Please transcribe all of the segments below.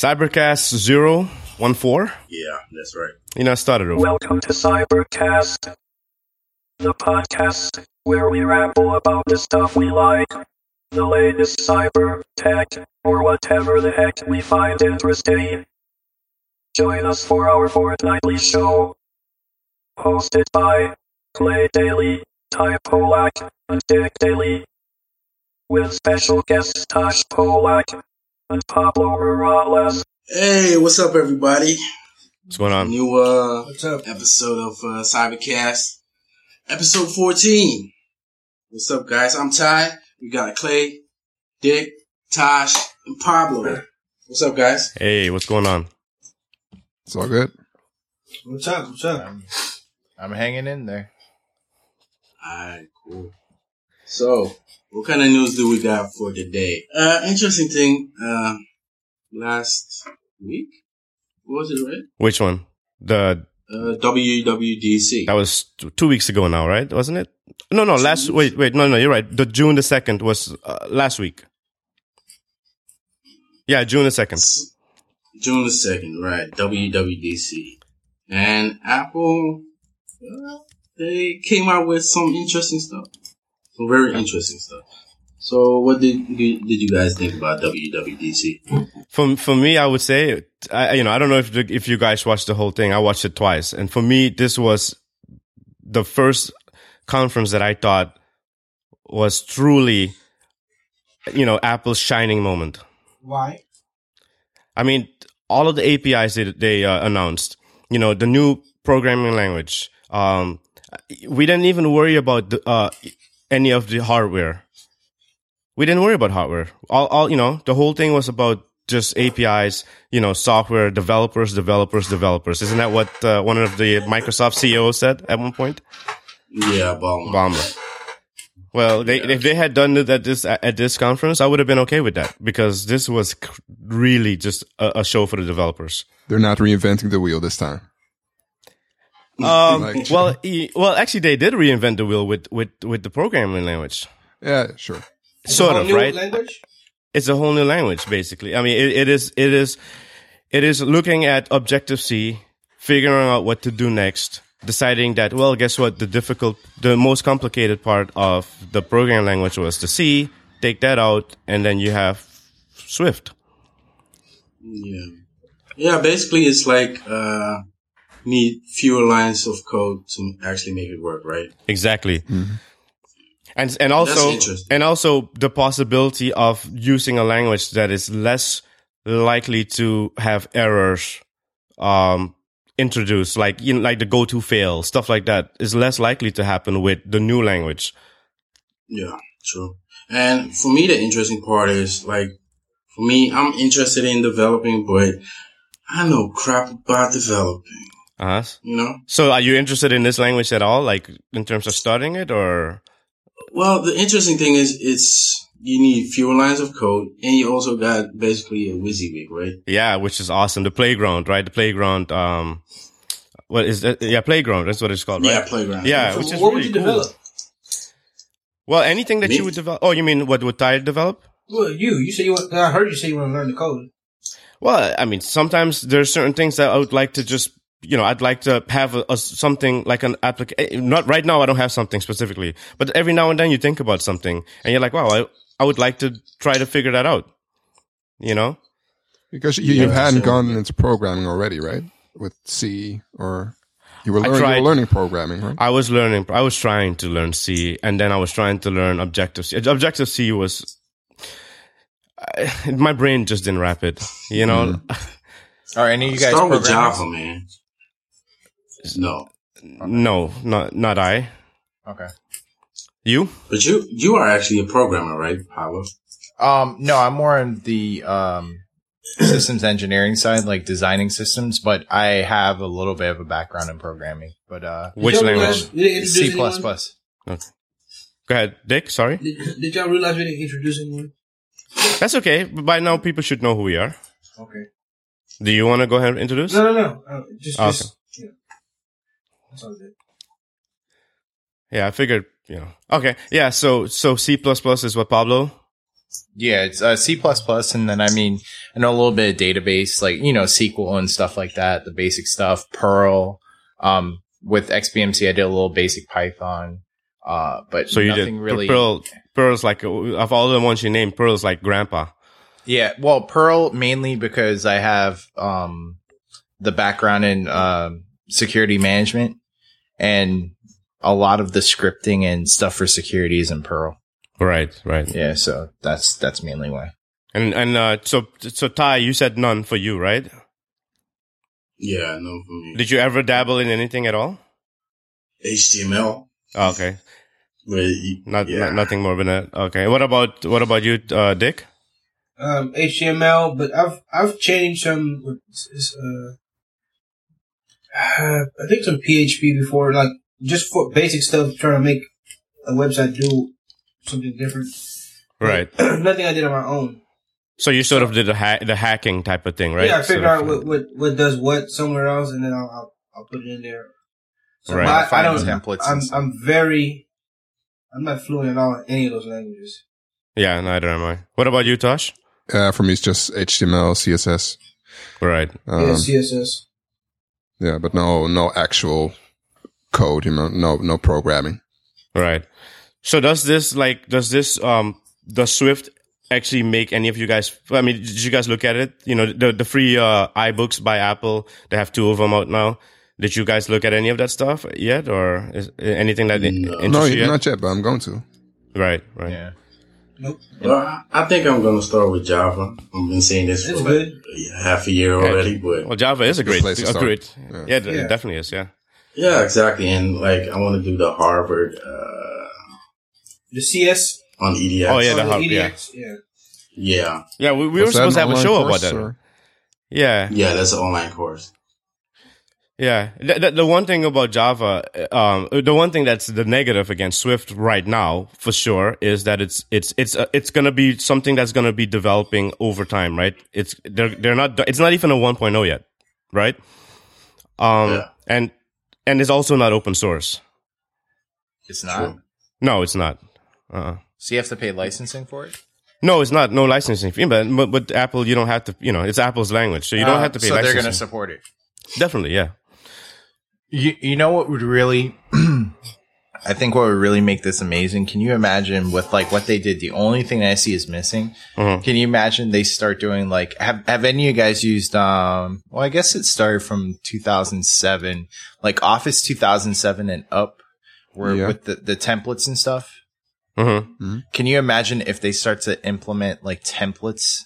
Cybercast 014. Yeah, that's right. You know, I started over. Welcome to Cybercast, the podcast where we ramble about the stuff we like, the latest cyber tech, or whatever the heck we find interesting. Join us for our fortnightly show, hosted by Clay Daly, Ty Polak, and Dick Daly, with special guests Tosh Polak and Pablo Morales. Hey, what's up, everybody? What's going on? New uh What's up? episode of uh, Cybercast, episode fourteen. What's up, guys? I'm Ty. We got Clay, Dick, Tosh, and Pablo. What's up, guys? Hey, what's going on? It's all good. What's up? What's up? I'm, I'm hanging in there. Alright, cool. So, what kind of news do we got for today? Uh, interesting thing. Uh, last week what was it, right? Which one? The Uh, WWDC. that was two weeks ago now, right? Wasn't it? No, no. Last wait, wait. No, no. You're right. The June the second was uh, last week. Yeah, June the second. June the second, right? WWDC, and Apple, uh, they came out with some interesting stuff, some very interesting stuff. So, what did did you guys think about WWDC? For for me, I would say, I, you know, I don't know if the, if you guys watched the whole thing. I watched it twice, and for me, this was the first conference that I thought was truly, you know, Apple's shining moment. Why? I mean, all of the APIs they, they uh, announced, you know, the new programming language. Um, we didn't even worry about the, uh, any of the hardware. We didn't worry about hardware. All, all, you know, the whole thing was about just APIs, you know, software developers, developers, developers. Isn't that what uh, one of the Microsoft CEOs said at one point? Yeah, Obama. Obama. Well, they, if they had done it at this at this conference, I would have been okay with that because this was really just a, a show for the developers. They're not reinventing the wheel this time. Um, Like- well, e- well, actually, they did reinvent the wheel with with with the programming language, Yeah, sure. sort Whole of, new right? Language? It's a whole new language, basically. I mean, it, it is it is it is looking at Objective C, figuring out what to do next, deciding that well, guess what? The difficult, the most complicated part of the programming language was the C. Take that out, and then you have Swift. Yeah, yeah. Basically, it's like uh, need fewer lines of code to actually make it work, right? Exactly. And and also and also the possibility of using a language that is less likely to have errors um introduced like you know, like the goto fail stuff like that is less likely to happen with the new language. Yeah, true. And for me, the interesting part is like, for me, I'm interested in developing, but I know crap about developing. Uh-huh. You know. So are you interested in this language at all like in terms of studying it or Well, the interesting thing is, it's you need fewer lines of code, and you also got basically a WYSIWYG, right? yeah, which is awesome. The playground, right? The playground um what is that? Yeah, playground. That's what it's called, right? Yeah, playground. Yeah, So which is what really would you cool. develop? Well, anything that Me? you would develop. Oh, you mean what would Ty develop? Well, you. You say you want. I heard you say you want to learn the code. Well, I mean, sometimes there's certain things that I would like to just, you know, I'd like to have a, a something like an application. Eh, not right now. I don't have something specifically, but every now and then you think about something and you're like, wow, I, I would like to try to figure that out. You know? Because you, you Yeah, hadn't so- gone into programming already, right? With C or you were, I learn, you were learning programming, right? I was learning, I was trying to learn C and then I was trying to learn Objective C. Objective C was, I, my brain just didn't wrap it, you know? Mm-hmm. Are any of you guys Start with? Java, man. No, No, not, not I. Okay. You? but you you are actually a programmer, right, Pablo? Um, no, I'm more on the um systems engineering side, like designing systems, but I have a little bit of a background in programming. But uh, Which Did y'all language? realize we didn't introduce C anyone? plus plus. Go ahead, Dick. Sorry. Did, did y'all realize we didn't introduce anyone? That's okay. But by now, people should know who we are. Okay. Do you want to go ahead and introduce? No, no, no. Uh, just, Okay. just. Yeah. That's all good. Yeah, I figured, you know. Okay. Yeah. So, so C++ is what Pablo Yeah, it's uh, C++, and then I mean, I know a little bit of database, like, you know, SQL and stuff like that, the basic stuff, Perl. Um, with XBMC, I did a little basic Python. Uh, but So you nothing did really. Perl. Perl's like of all the ones you named, Perl's like grandpa. Yeah, well, Perl mainly because I have um the background in um security management and a lot of the scripting and stuff for security is in Perl. Right, right. Yeah, so that's that's mainly why. And and uh, so so Ty, you said none for you, right? Yeah, no for me. Did you ever dabble in anything at all? HTML. Oh, okay, But not, yeah. not nothing more than that. Okay, what about what about you, uh, Dick? Um, HTML, but I've I've changed some. Uh, uh, I think some PHP before, like just for basic stuff, trying to make a website do something different. Right. Nothing I did on my own. So you sort of did the ha- the hacking type of thing, right? Yeah, I Sort figured of, out what, what what does what somewhere else, and then I'll I'll, I'll put it in there. So Right. I, I, don't. Templates I'm. I'm very. I'm not fluent at all in any of those languages. Yeah, neither am I. What about you, Tosh? Uh, for me, it's just HTML, CSS. Right. Um, yeah, CSS. Yeah, but no, no actual code. You know, no, no programming. Right. So does this like does this um does Swift actually make any of you guys? I mean, did you guys look at it? You know, the the free uh, iBooks by Apple. They have two of them out now. Did you guys look at any of that stuff yet, or is anything that No. interests No, you yet? not yet, but I'm going to. Right. Right. Yeah. Nope. Well, I- I think I'm gonna start with Java. I've been saying this for It's like half a year already, but Well, Java is a great, place to a great. Yeah. Yeah, it definitely is. Yeah. yeah, exactly. And like, I want to do the Harvard uh, The CS. on EDX. Oh, yeah, the the Harvard, yeah. EDX. Yeah. yeah, Yeah, we, we were supposed to have a show course, about that. or- Yeah. yeah. That's an online course. Yeah, the, the, the one thing about Java, um, the one thing that's the negative against Swift right now, for sure, is that it's it's it's uh, it's gonna be something that's gonna be developing over time, right? It's they're they're not it's not even a 1.0 yet, right? Um, Yeah. and and it's also not open source. It's not. True. No, it's not. Uh, So you have to pay licensing for it? no, it's not. No licensing fee, but but with Apple, you don't have to. You know, it's Apple's language, so you don't Uh, have to pay So they're going to support it. Definitely, yeah. You, you know what would really, I think what would really make this amazing? Can you imagine with like what they did? The only thing that I see is missing. Mhm. Can you imagine they start doing like, have, have any of you guys used, um, well, I guess it started from 2007, like Office 2007 and up where Yeah. with the, the templates and stuff. hmm Can you imagine if they start to implement like templates?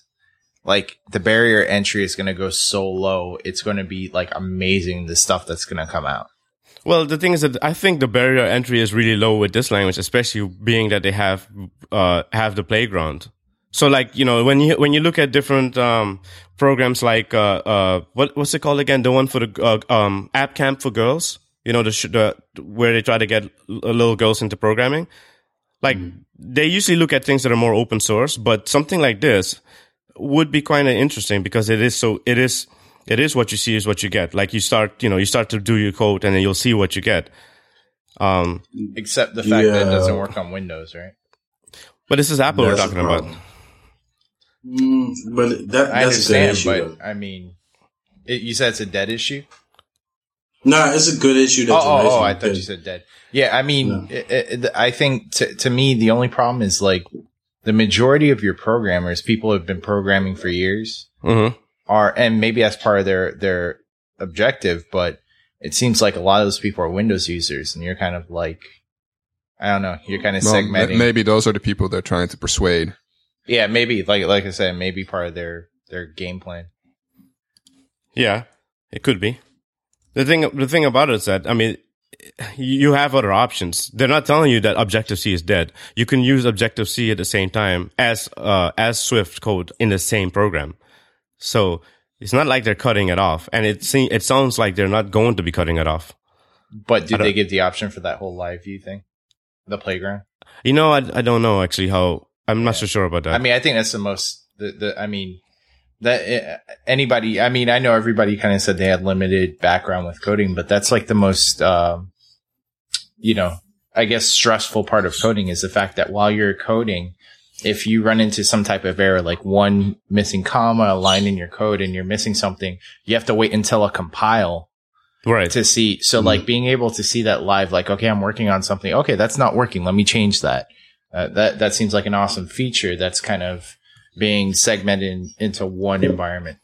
Like the barrier entry is going to go so low. It's going to be like amazing. The stuff that's going to come out. Well, the thing is that I think the barrier entry is really low with this language, especially being that they have uh, have the playground. So, like you know, when you when you look at different um, programs like uh, uh, what what's it called again? The one for the uh, um, app camp for girls. You know, the, sh- the where they try to get l- little girls into programming. Like they usually look at things that are more open source, but something like this would be kind of interesting because it is so it is it is what you see is what you get. Like you start, you know, you start to do your code and then you'll see what you get. Um, Except the fact that it doesn't work on Windows, right? but this is Apple we're talking about. Mm, but that, I that's a good understand, issue. but though. I mean, it, you said it's a dead issue. No, it's a good issue that Oh, oh, oh, I thought you said dead. Yeah, I mean, No. it, it, I think to, to me, the only problem is like the majority of your programmers, people who have been programming for years hmm are, and maybe that's part of their, their objective, but it seems like a lot of those people are Windows users and you're kind of like, I don't know, you're kind of Well, segmenting. ma- maybe those are the people they're trying to persuade. yeah, maybe like, like I said, maybe part of their, their game plan. Yeah, it could be. The thing, the thing about it is that, I mean, you have other options. They're not telling you that Objective C is dead. You can use Objective C at the same time as, uh, as Swift code in the same program. So it's not like they're cutting it off. And it se- it sounds like they're not going to be cutting it off. But did they give the option for that whole live view thing? The playground? You know, I, I don't know actually how, I'm not Yeah. so sure about that. I mean, I think that's the most. The, the I mean, that uh, anybody. I mean, I know everybody kind of said they had limited background with coding, but that's like the most. Um, you know, I guess stressful part of coding is the fact that while you're coding, if you run into some type of error, like one missing comma, a line in your code and you're missing something, you have to wait until a compile Right. to see. So like being able to see that live, like, okay, I'm working on something. Okay, that's not working. Let me change that. Uh, that, that seems like an awesome feature that's kind of being segmented in, into one environment.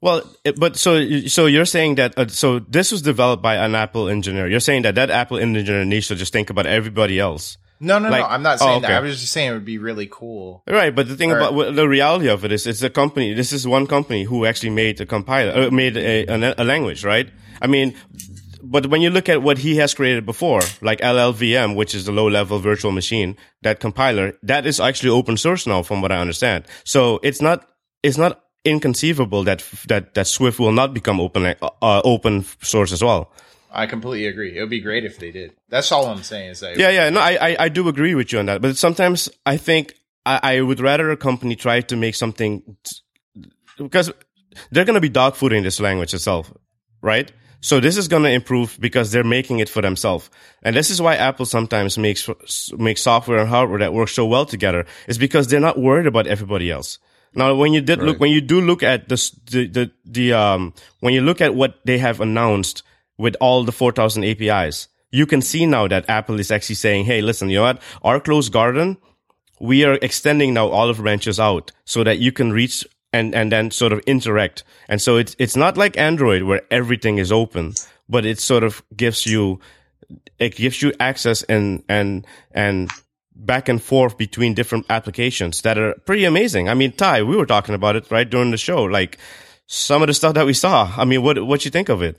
Well, it, but so so you're saying that uh, so this was developed by an Apple engineer. You're saying that that Apple engineer needs to just think about everybody else, No, no, Like- no. I'm not oh, saying that. I was just saying it would be really cool. right? But the thing Or- about well, the reality of it is, it's a company. This is one company who actually made a compiler, uh, made a, a, a language, right? I mean, but when you look at what he has created before, like LLVM, which is the low level virtual machine, that compiler, that is actually open source now, from what I understand. So it's not it's not inconceivable that that that Swift will not become open uh, open source as well. I completely agree. It would be great if they did. That's all I'm saying is that. Yeah, yeah. No, I, I, I do agree with you on that. But sometimes I think I, I would rather a company try to make something because they're going to be dog dogfooding this language itself, right? So this is going to improve because they're making it for themselves. And this is why Apple sometimes makes, makes software and hardware that work so well together is because they're not worried about everybody else. Now, when you did look, when you do look at this, the, the, the, um, when you look at what they have announced with all the 4,000 APIs, you can see now that Apple is actually saying, Hey, listen, you know what? Our closed garden, we are extending now olive branches out so that you can reach and, and then sort of interact. And so it's, it's not like Android where everything is open, but it sort of gives you, it gives you access and, and, and back and forth between different applications that are pretty amazing. I mean, Ty, we were talking about it right during the show, like some of the stuff that we saw. I mean, what, what you think of it?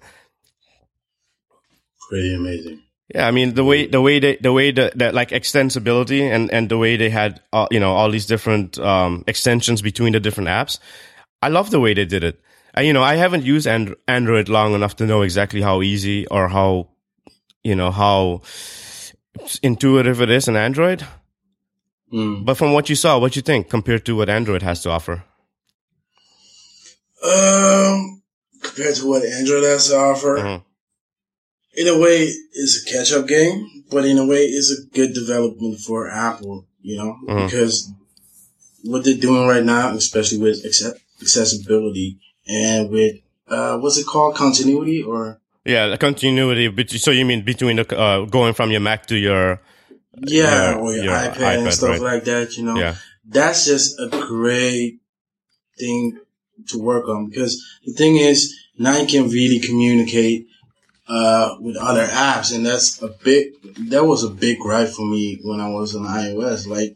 Pretty amazing. Yeah, I mean the way the way they the way that that like extensibility and and the way they had uh, you know all these different um extensions between the different apps. I love the way they did it. I, you know, I haven't used and- Android long enough to know exactly how easy or how you know how intuitive it is in Android. Mm. But from what you saw, what you think compared to what Android has to offer? Um, compared to what Android has to offer, Mhm. In a way, it's a catch-up game, but in a way, it's a good development for Apple. You know, Mhm. because what they're doing right now, especially with acce- accessibility and with uh, what's it called, continuity or Yeah, the continuity. So you mean between the uh, going from your Mac to your yeah, Your- or your, your iPad, iPad, and stuff right. like that. You know, yeah that's just a great thing to work on because the thing is now you can really communicate uh, with other apps and that's a big that was a big gripe for me when I was on iOS like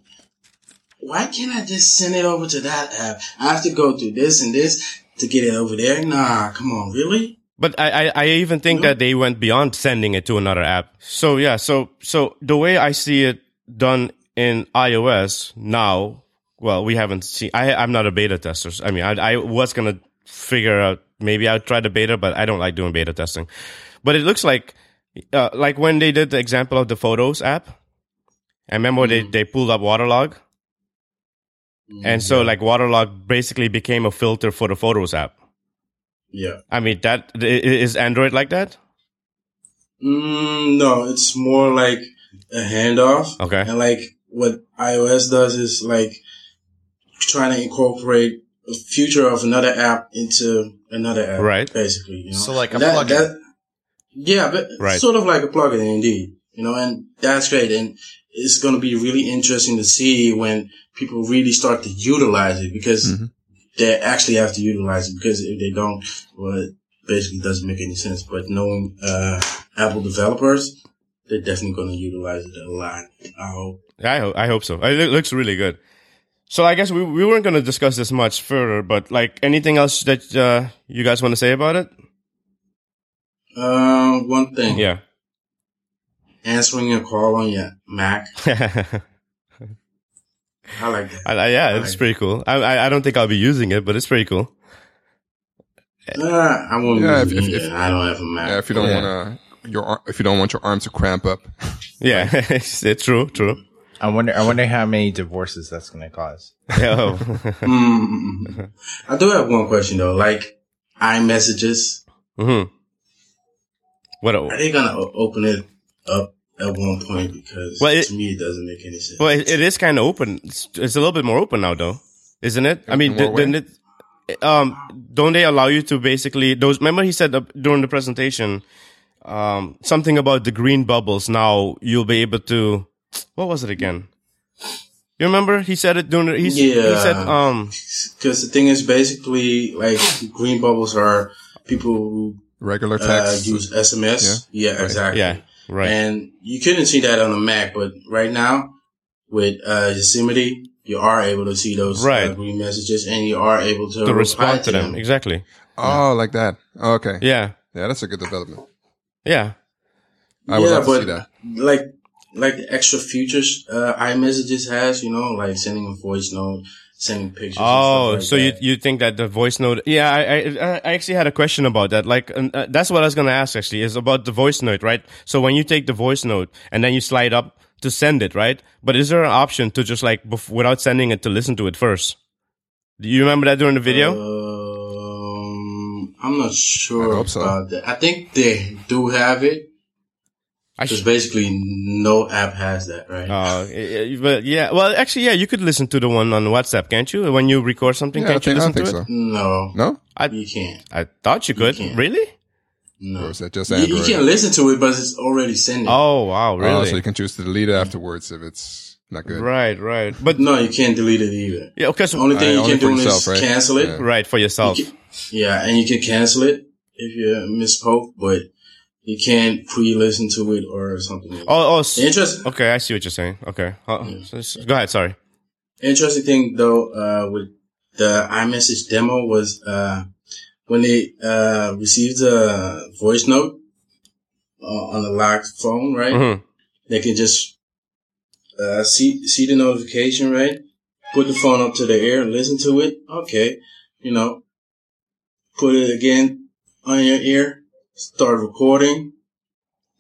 why can't I just send it over to that app I have to go through this and this to get it over there nah come on really But I, I, I even think that they went beyond sending it to another app. So yeah, so so the way I see it done in iOS now, well, we haven't seen. I I'm not a beta tester. I mean, I I was gonna figure out maybe I'd try the beta, but I don't like doing beta testing. But it looks like uh, like when they did the example of the Photos app. I remember they they pulled up Waterlogue, and so like Waterlogue basically became a filter for the Photos app. yeah I mean, that i- i- is Android like that? mm, no it's more like a handoff Okay. And like what iOS does is like trying to incorporate a future of another app into another app. Right. Basically. You know? So like a That- plugin. that- yeah, but Right. sort of like a plugin indeed. You know, and that's great. And it's going to be really interesting to see when people really start to utilize it because Mhm. they actually have to utilize it because if they don't, well, it basically doesn't make any sense. But knowing, uh, Apple developers, they're definitely going to utilize it a lot. I hope. I hope I hope so. It looks really good. So I guess we we weren't going to discuss this much further, but like anything else that uh, you guys want to say about it? Um, one thing. Yeah. Answering a call on your Mac. I, I like that. I- yeah, it's Right. pretty cool. I, I I don't think I'll be using it, but it's pretty cool. Uh, I won't Yeah, use if- it if- if- I don't have a Mac. Yeah, if you don't Yeah. want to, your ar- if you don't want your arms to cramp up. Yeah, it's, it's true, true. I wonder. I wonder how many divorces that's going to cause. Yeah, oh. Mm. I do have one question though. Like iMessages, hmm What? are A, they gonna open it up at one point because Well, it- to me it doesn't make any sense. Well, it, it is kind of open. It's, it's a little bit more open now, though, isn't it? I mean, In d- didn't it? Um, don't they allow you to basically those? Remember, he said during the presentation, um, something about the green bubbles. Now you'll be able to. What was it again? You remember? He said it during. The, he, s- he said, um, Because the thing is, basically, like green bubbles are people who Regular uh, text. use SMS. Yeah, yeah exactly. yeah, right. And you couldn't see that on the Mac, but right now with uh, Yosemite, you are able to see those Right. uh, green messages, and you are able to, to respond to them. Exactly. oh, like that. Oh, okay. Yeah. Yeah, that's a good development. Yeah. I would yeah, love to but see that. like like the extra features uh, iMessages has, you know, like sending a voice note, sending pictures. and Oh, stuff like so you that. you think that the voice note? Yeah, I I, I actually had a question about that. Like, uh, uh, that's what I was gonna ask. Actually, is about the voice note, right? So when you take the voice note and then you slide up to send it, right? But is there an option to just like bef- without sending it to listen to it first? Do you remember that during the video? Um, I'm not sure I hope so. about that. I think they do have it. I Because sh- basically, no app has that, right? uh, but yeah, well, actually, yeah, you could listen to the one on WhatsApp, can't you? When you record something, Yeah, can't you think, I listen think to it? so. no, No? you can't. I thought you could. can't. really? No, Or is that just you, Android? you can listen to it, but it's already sending. Oh wow, Oh, really? so you can choose to delete it afterwards if it's not good. right, right. But no, you can't delete it either. yeah, okay, so, The only thing Uh, you only can for do is right? cancel it. Yeah. right for yourself. You can- yeah, and you can cancel it if you misspoke, but you can't pre-listen to it or something. Like that. Oh, oh, The Okay, I see what you're saying. Okay, uh, so go ahead. Sorry. interesting thing though, uh, with the iMessage demo was, uh, when they, uh, received a voice note, uh, on the locked phone, right? hmm They can just, uh, see, see the notification, right? Put the phone up to the ear, and listen to it. Okay. You know, put it again on your ear, start recording,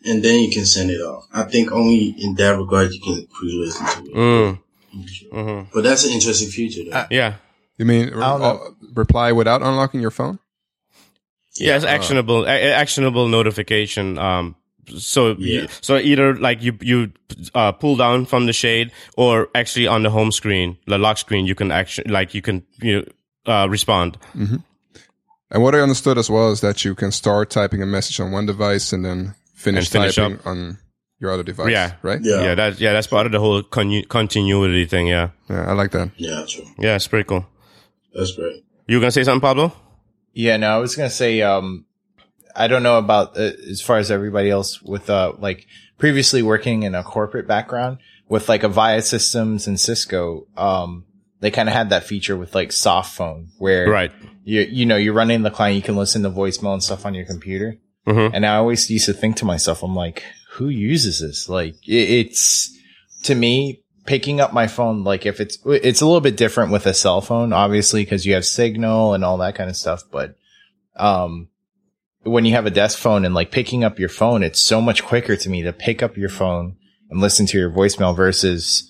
and then you can send it off. I think only in that regard you can pre-listen to it. Mm. hmm But that's an interesting feature though. Yeah. You mean I don't uh, reply without unlocking your phone? Yeah, it's actionable, a- a- actionable notification. Um, so, Yeah. so either like you, you, uh, pull down from the shade or actually on the home screen, the lock screen, you can actually, like you can, you know, uh, respond. And what I understood as well is that you can start typing a message on one device and then finish, And finish typing up. on your other device. Yeah. Right? Yeah. Yeah. that's, yeah, that's part of the whole con- continuity thing. Yeah. Yeah, I like that. Yeah, true. Yeah, it's pretty cool. That's great. You were gonna say something, Pablo? Yeah, no, I was gonna say, um, I don't know about uh, as far as everybody else with uh, like previously working in a corporate background with like Avaya Systems and Cisco. Um, they kind of had that feature with like soft phone where Right. you you know you're running the client, you can listen to voicemail and stuff on your computer. Mhm. And I always used to think to myself, I'm like, who uses this? Like, it, it's to me picking up my phone. Like, if it's it's a little bit different with a cell phone, obviously, because you have signal and all that kind of stuff. But um, when you have a desk phone and like picking up your phone, it's so much quicker to me to pick up your phone and listen to your voicemail versus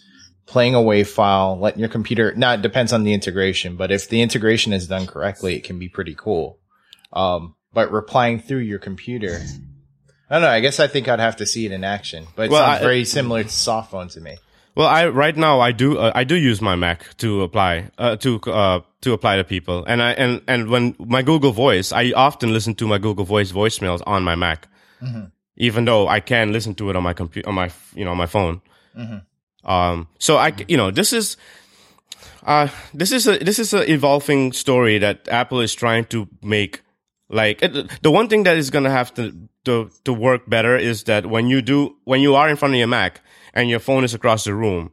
playing a WAV file, letting your computer. Now it depends on the integration, but if the integration is done correctly, it can be pretty cool. Um, but replying through your computer, I don't know. I guess I think I'd have to see it in action, but it Well, sounds I- very similar to soft phone to me. Well, I right now I do uh, I do use my Mac to apply uh, to uh, to apply to people, and I and and when my Google Voice, I often listen to my Google Voice voicemails on my Mac, even though I can listen to it on my computer on my you know my phone. Um, so I you know this is. Uh, this is a this is a evolving story that Apple is trying to make. Like it, the one thing that is gonna have to, to to work better is that when you do when you are in front of your Mac and your phone is across the room,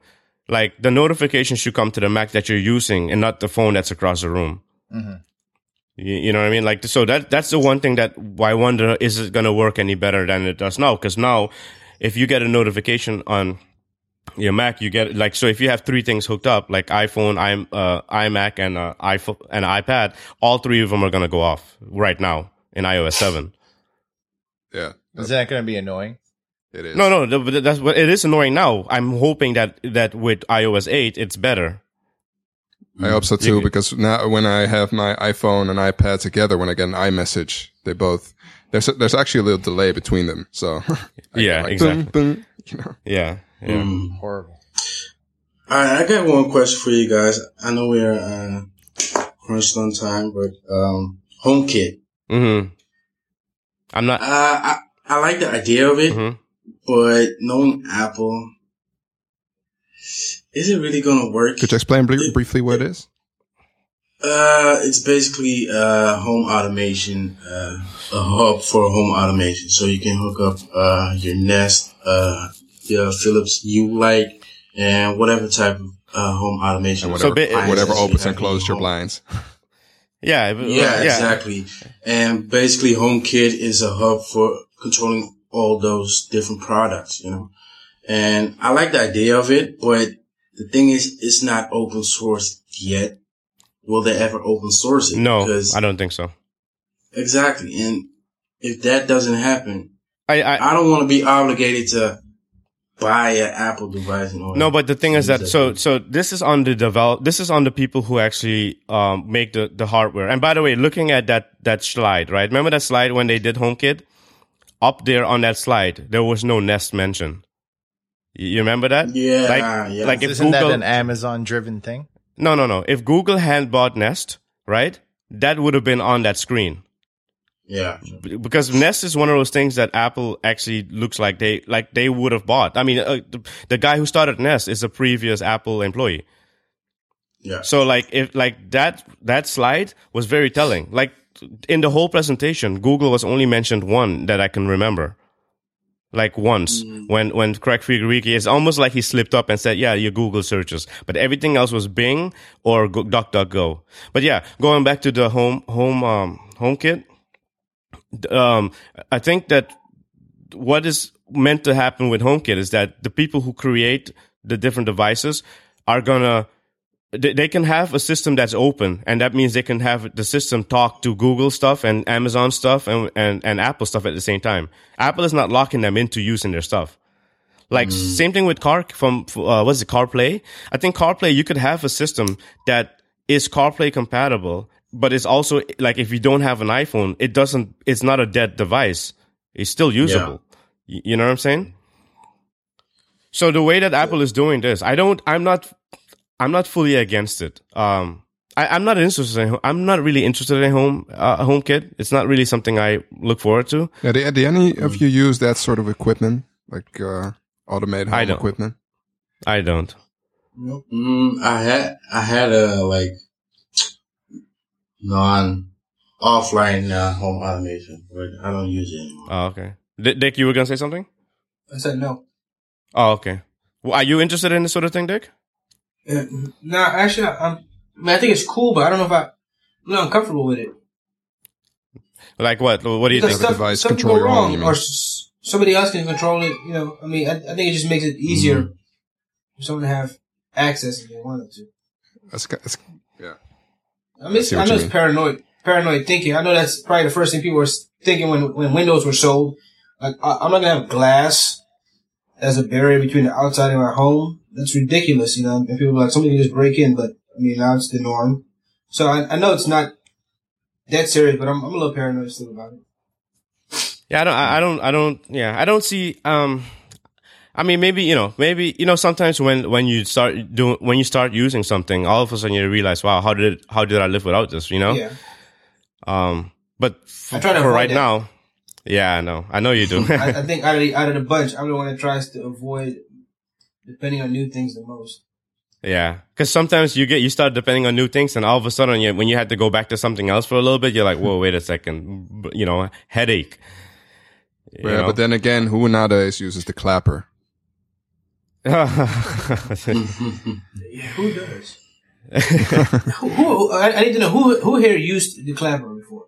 like the notification should come to the Mac that you're using and not the phone that's across the room. You, you know what I mean? Like so that that's the one thing that I wonder is it gonna work any better than it does now? Because now, if you get a notification on your Mac, you get like so. If you have three things hooked up, like iPhone, i uh, iMac, and uh, iPhone and iPad, all three of them are gonna go off right now in iOS seven. Yeah, Is that going to be annoying? it is. No, no, but that's what it is annoying now. I'm hoping that that with iOS eight, it's better. I hope so too, because now when I have my iPhone and iPad together, when I get an iMessage, they both there's a, there's actually a little delay between them. So I Yeah, get exactly. boom, boom. You know, Yeah, yeah. Mm. Horrible. All right, I got one question for you guys. I know we're uh, crunched on time, but um, HomeKit. hmm I'm not. Uh, I I like the idea of it, mhm. but knowing Apple, is it really gonna work? could you explain bri- briefly what it is? Uh, it's basically uh home automation, uh, a hub for home automation. So you can hook up uh your Nest, uh, your Philips Hue light, and whatever type of uh, home automation. And So whatever, ba- whatever opens and in closes your home. blinds. Yeah, but- Yeah, yeah. exactly. And basically, HomeKit is a hub for controlling all those different products, you know. And I like the idea of it, but the thing is, it's not open source yet. Will they ever open source it? No, Because I don't think so. exactly. And if that doesn't happen, I, I I don't want to be obligated to buy an Apple device and all no, but the thing is that so so this is on the develop. This is on the people who actually um make the the hardware. And by the way, looking at that that slide, right? Remember that slide when they did HomeKit? Up there on that slide, there was no Nest mention. You you remember that? Yeah, Like, yeah. like if Isn't Google, that an Amazon driven thing? no, no, no. If Google had bought Nest, right, that would have been on that screen. Yeah. because Nest is one of those things that Apple actually looks like they like they would have bought. I mean, uh, the, the guy who started Nest is a previous Apple employee. Yeah. So like if like that that slide was very telling. Like in the whole presentation, Google was only mentioned one that I can remember. Like once when when Craig Federighi, it's almost like he slipped up and said, "Yeah, your Google searches," but everything else was Bing or Go- DuckDuckGo. But yeah, going back to the home home um, HomeKit, um, I think that what is meant to happen with HomeKit is that the people who create the different devices are gonna they, can have a system that's open, and that means they can have the system talk to Google stuff and Amazon stuff and and, and Apple stuff at the same time. Apple is not locking them into using their stuff. Like same thing with car from uh, what's it CarPlay? I think CarPlay you could have a system that is CarPlay compatible, but it's also like if you don't have an iPhone, it doesn't. It's not a dead device. It's still usable. Y- You know what I'm saying? So the way that Apple is doing this, I don't. I'm not. I'm not fully against it. Um, I, I'm not interested. In, I'm not really interested in home uh, HomeKit. It's not really something I look forward to. Yeah, do, do any of you use that sort of equipment, like uh, automated home don't. equipment? I don't. Nope. Mm, I had I had a like non offline uh, home automation, but I don't use it anymore. Oh, okay. D- Dick, you were gonna say something? I said no. Oh, okay. Well, are you interested in this sort of thing, Dick? Uh, no, actually, I, I'm, I, mean, I think it's cool, but I don't know if I, I'm not uncomfortable with it. Like what? What do you Because think? the device stuff control go your home, wrong, you or s- somebody else can control it. You know, I mean, I, I think it just makes it easier Mm-hmm. for someone to have access if they wanted to. That's, ki- that's yeah. I mean, see I know it's paranoid, paranoid thinking. I know that's probably the first thing people were thinking when when Windows were sold. Like, I, I'm not gonna have glass as a barrier between the outside and my home. That's ridiculous, you know. And people are like, somebody can just break in, but I mean, now it's the norm. So I, I know it's not that serious, but I'm, I'm a little paranoid still about it. Yeah, I don't. I I don't. I don't. Yeah, I don't see. Um, I mean, maybe you know, maybe you know, sometimes when when you start doing when you start using something, all of a sudden you realize, wow, how did how did I live without this? You know. Yeah. Um, but f- I try to for avoid right that. now, yeah, I know. I know you do. I, I think out of the, out of the bunch, I'm the one that tries to avoid depending on new things the most. Yeah, because sometimes you get you start depending on new things, and all of a sudden, you, when you had to go back to something else for a little bit, you're like, "Whoa, wait a second, you know, headache." You yeah, know? but then again, who nowadays uses the clapper? Yeah, who does? who, who I, I need to know who who here used the clapper before.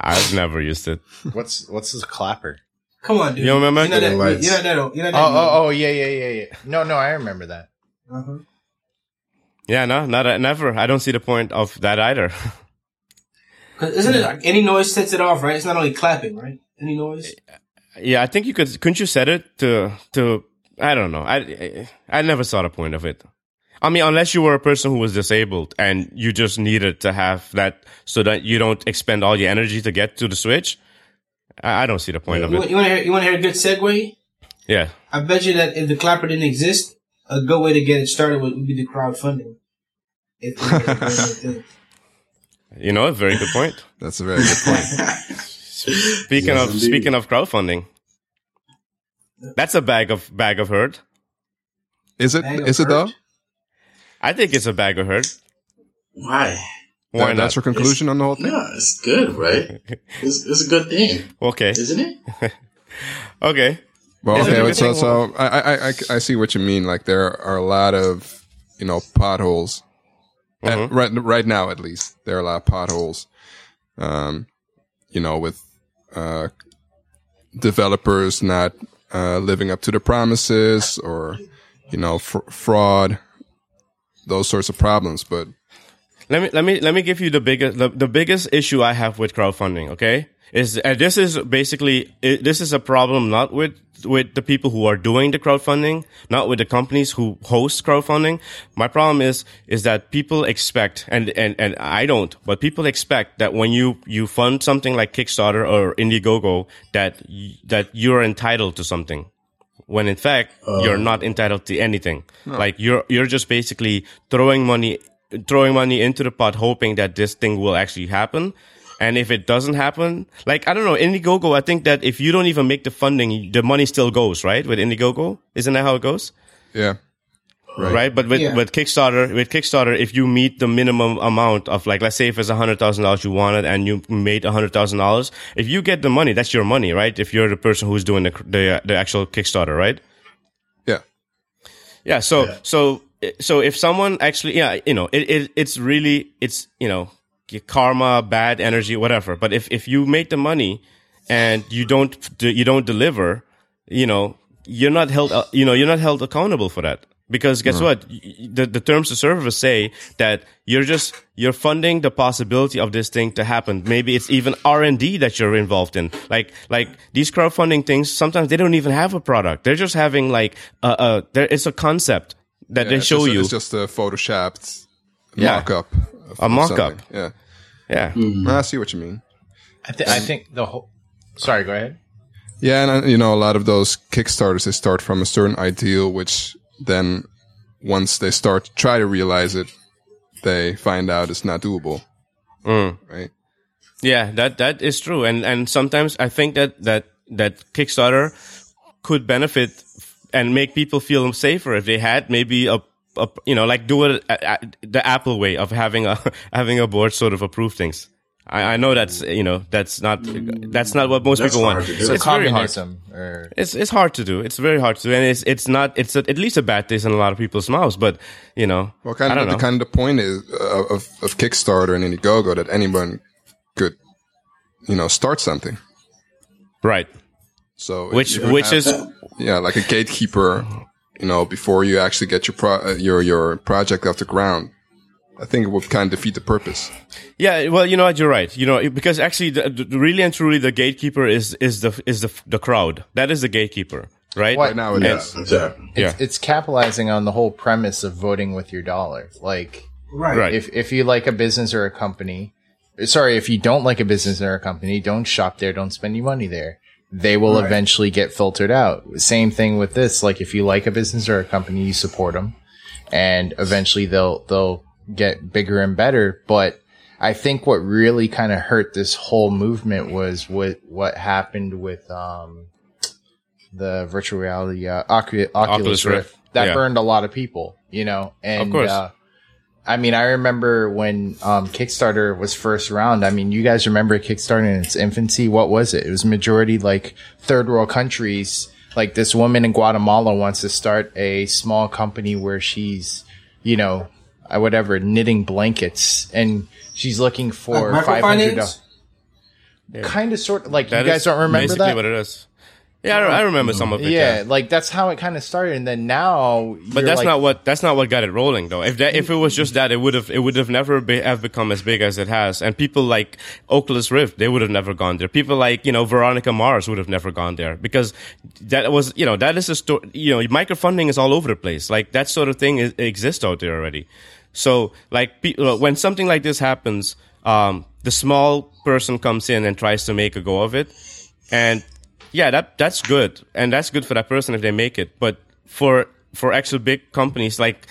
I've never used it. What's what's this clapper? Come on, dude. You don't remember? You're not that. Lights. You're not that. You're not that. Oh oh oh yeah yeah yeah yeah. No no I remember that. Uh-huh. Yeah, no, not a, never. I don't see the point of that either. Cause isn't it like any noise sets it off, right? It's not only clapping, right? Any noise. yeah, I think you could. Couldn't you set it to to? I don't know. I I, I never saw the point of it. I mean, unless you were a person who was disabled and you just needed to have that so that you don't expend all your energy to get to the switch. I, I don't see the point of You, it. you want to hear? You want to hear a good segue? Yeah. I bet you that if the clapper didn't exist, a good way to get it started would be the crowdfunding. You know, a very good point. That's a very good point. Speaking Yes, of indeed. speaking of crowdfunding, that's a bag of bag of hurt. Is it? Is Bag it though? I think it's a bag of hurt. Why? Why That- not? That's your conclusion on the whole thing. No, it's good, right? It's, it's a good thing, Okay, isn't it? okay. Well, Is it okay. a So, so I, I, I, I see what you mean. Like there are a lot of, you know, potholes. At- Mhm. right, right now, at least, there are a lot of potholes. Um, you know, with uh, developers not uh, living up to the promises, or you know, fr- fraud, those sorts of problems. But Let me let me let me give you the biggest the, the biggest issue I have with crowdfunding. Okay, is and this is basically it, this is a problem not with with the people who are doing the crowdfunding, not with the companies who host crowdfunding. My problem is is that people expect and and and I don't, but people expect that when you you fund something like Kickstarter or Indiegogo that that you're entitled to something when in fact oh. you're not entitled to anything. Like you're you're just basically throwing money throwing money into the pot hoping that this thing will actually happen. And if it doesn't happen, like I don't know, Indiegogo, I think that if you don't even make the funding, the money still goes, right? With Indiegogo, isn't that how it goes? yeah, Right. But with, Yeah. with Kickstarter, with Kickstarter, if you meet the minimum amount of like, let's say if it's a hundred thousand dollars you wanted and you made a hundred thousand dollars, if you get the money, that's your money, right? If you're the person who's doing the, the, the actual Kickstarter, right? yeah. Yeah. So so so if someone actually, yeah, you know, it, it it's really it's you know karma, bad energy, whatever. But if if you make the money and you don't you don't deliver, you know, you're not held uh, you know you're not held accountable for that. Because guess what? Y- y- The, the terms of service say that you're just you're funding the possibility of this thing to happen. Maybe it's even R and D that you're involved in. Like like these crowdfunding things. Sometimes they don't even have a product. They're just having like a, a there it's a concept that Yeah, they show just you. It's just a photoshopped Yeah. mock-up. Of- A of mock-up. something. Yeah, yeah. I see what you mean. I, th- I think the whole. Sorry, go ahead. Yeah, and uh, you know, a lot of those Kickstarters they start from a certain ideal, which then once they start to try to realize it, they find out it's not doable. Mm. Right? Yeah, that that is true, and and sometimes I think that that that Kickstarter could benefit and make people feel safer if they had maybe a, a you know like do it a, a, the Apple way of having a having a board sort of approve things. I, I know that's you know that's not that's not what most That's people want. hard to do. It's, very hard. or It's it's hard to do. It's very hard to do, and it's it's not. It's at least a bad taste in a lot of people's mouths. But you know, Well, kind I of don't the know. kind of the point is uh, of of Kickstarter and Indiegogo that anyone could, you know, start something. right? So Which which have- is yeah, like a gatekeeper. You know, before you actually get your pro- uh, your your project off the ground, I think it would kind of defeat the purpose. Yeah, well, you know what, you're right. You know, because actually, the, the, really and truly, the gatekeeper is is the is the the crowd. That is the gatekeeper, right? What? Right now, it Yeah, is. exactly. Yeah. it's, it's capitalizing on the whole premise of voting with your dollar. Like, right. Right. if if you like a business or a company, sorry, if you don't like a business or a company, don't shop there, don't spend your money there. They will Right. eventually get filtered out. Same thing with this. Like, if you like a business or a company, you support them, and eventually they'll they'll get bigger and better. But I think what really kind of hurt this whole movement was what what happened with um the virtual reality uh, Ocu- Oculus, Oculus Rift. Rift. That Yeah. burned a lot of people, you know. And Of course. Uh, I mean, I remember when um, Kickstarter was first around. I mean, you guys remember Kickstarter in its infancy? What was it? It was majority like third world countries. Like this woman in Guatemala wants to start a small company where she's, you know, uh, whatever, knitting blankets, and she's looking for Like five hundred. microfinance? Kind of, sort of, like That you guys don't remember basically that. what it is. Yeah, I, I remember some of it. yeah, Yeah. like that's how it kind of started, and then now. But that's like- not what that's not what got it rolling though. If that if it was just that, it would have it would have never be, have become as big as it has. And people like Oculus Rift, they would have never gone there. People like you know Veronica Mars would have never gone there because that was you know that is a story. You know, microfunding is all over the place. Like that sort of thing is, exists out there already. So like pe- uh, when something like this happens, um, the small person comes in and tries to make a go of it, and yeah, that that's good, and that's good for that person if they make it. But for for actual big companies like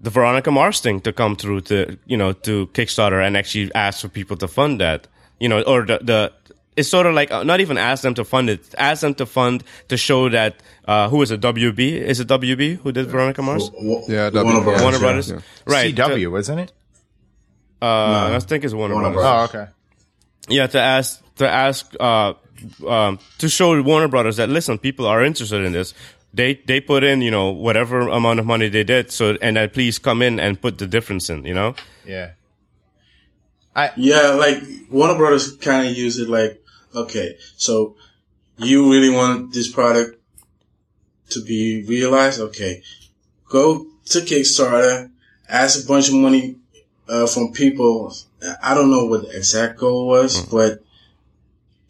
the Veronica Mars thing to come through to you know to Kickstarter and actually ask for people to fund that, you know, or the the it's sort of like uh, not even ask them to fund it, ask them to fund to show that uh, who is it? WB is it WB who did Veronica Mars? Wa- Yeah, Warner W- Brothers. Warner Brothers, yeah. right? CW, wasn't it? To, uh, I think it's Warner, Warner Brothers. Brothers. Oh, okay. yeah to ask to ask uh um to show Warner Brothers that listen people are interested in this they they put in you know whatever amount of money they did so and then please come in and put the difference in you know Yeah. I Yeah, like Warner Brothers kind of use it like, okay, so you really want this product to be realized? Okay, go to Kickstarter, ask a bunch of money uh, from people. I don't know what the exact goal was, but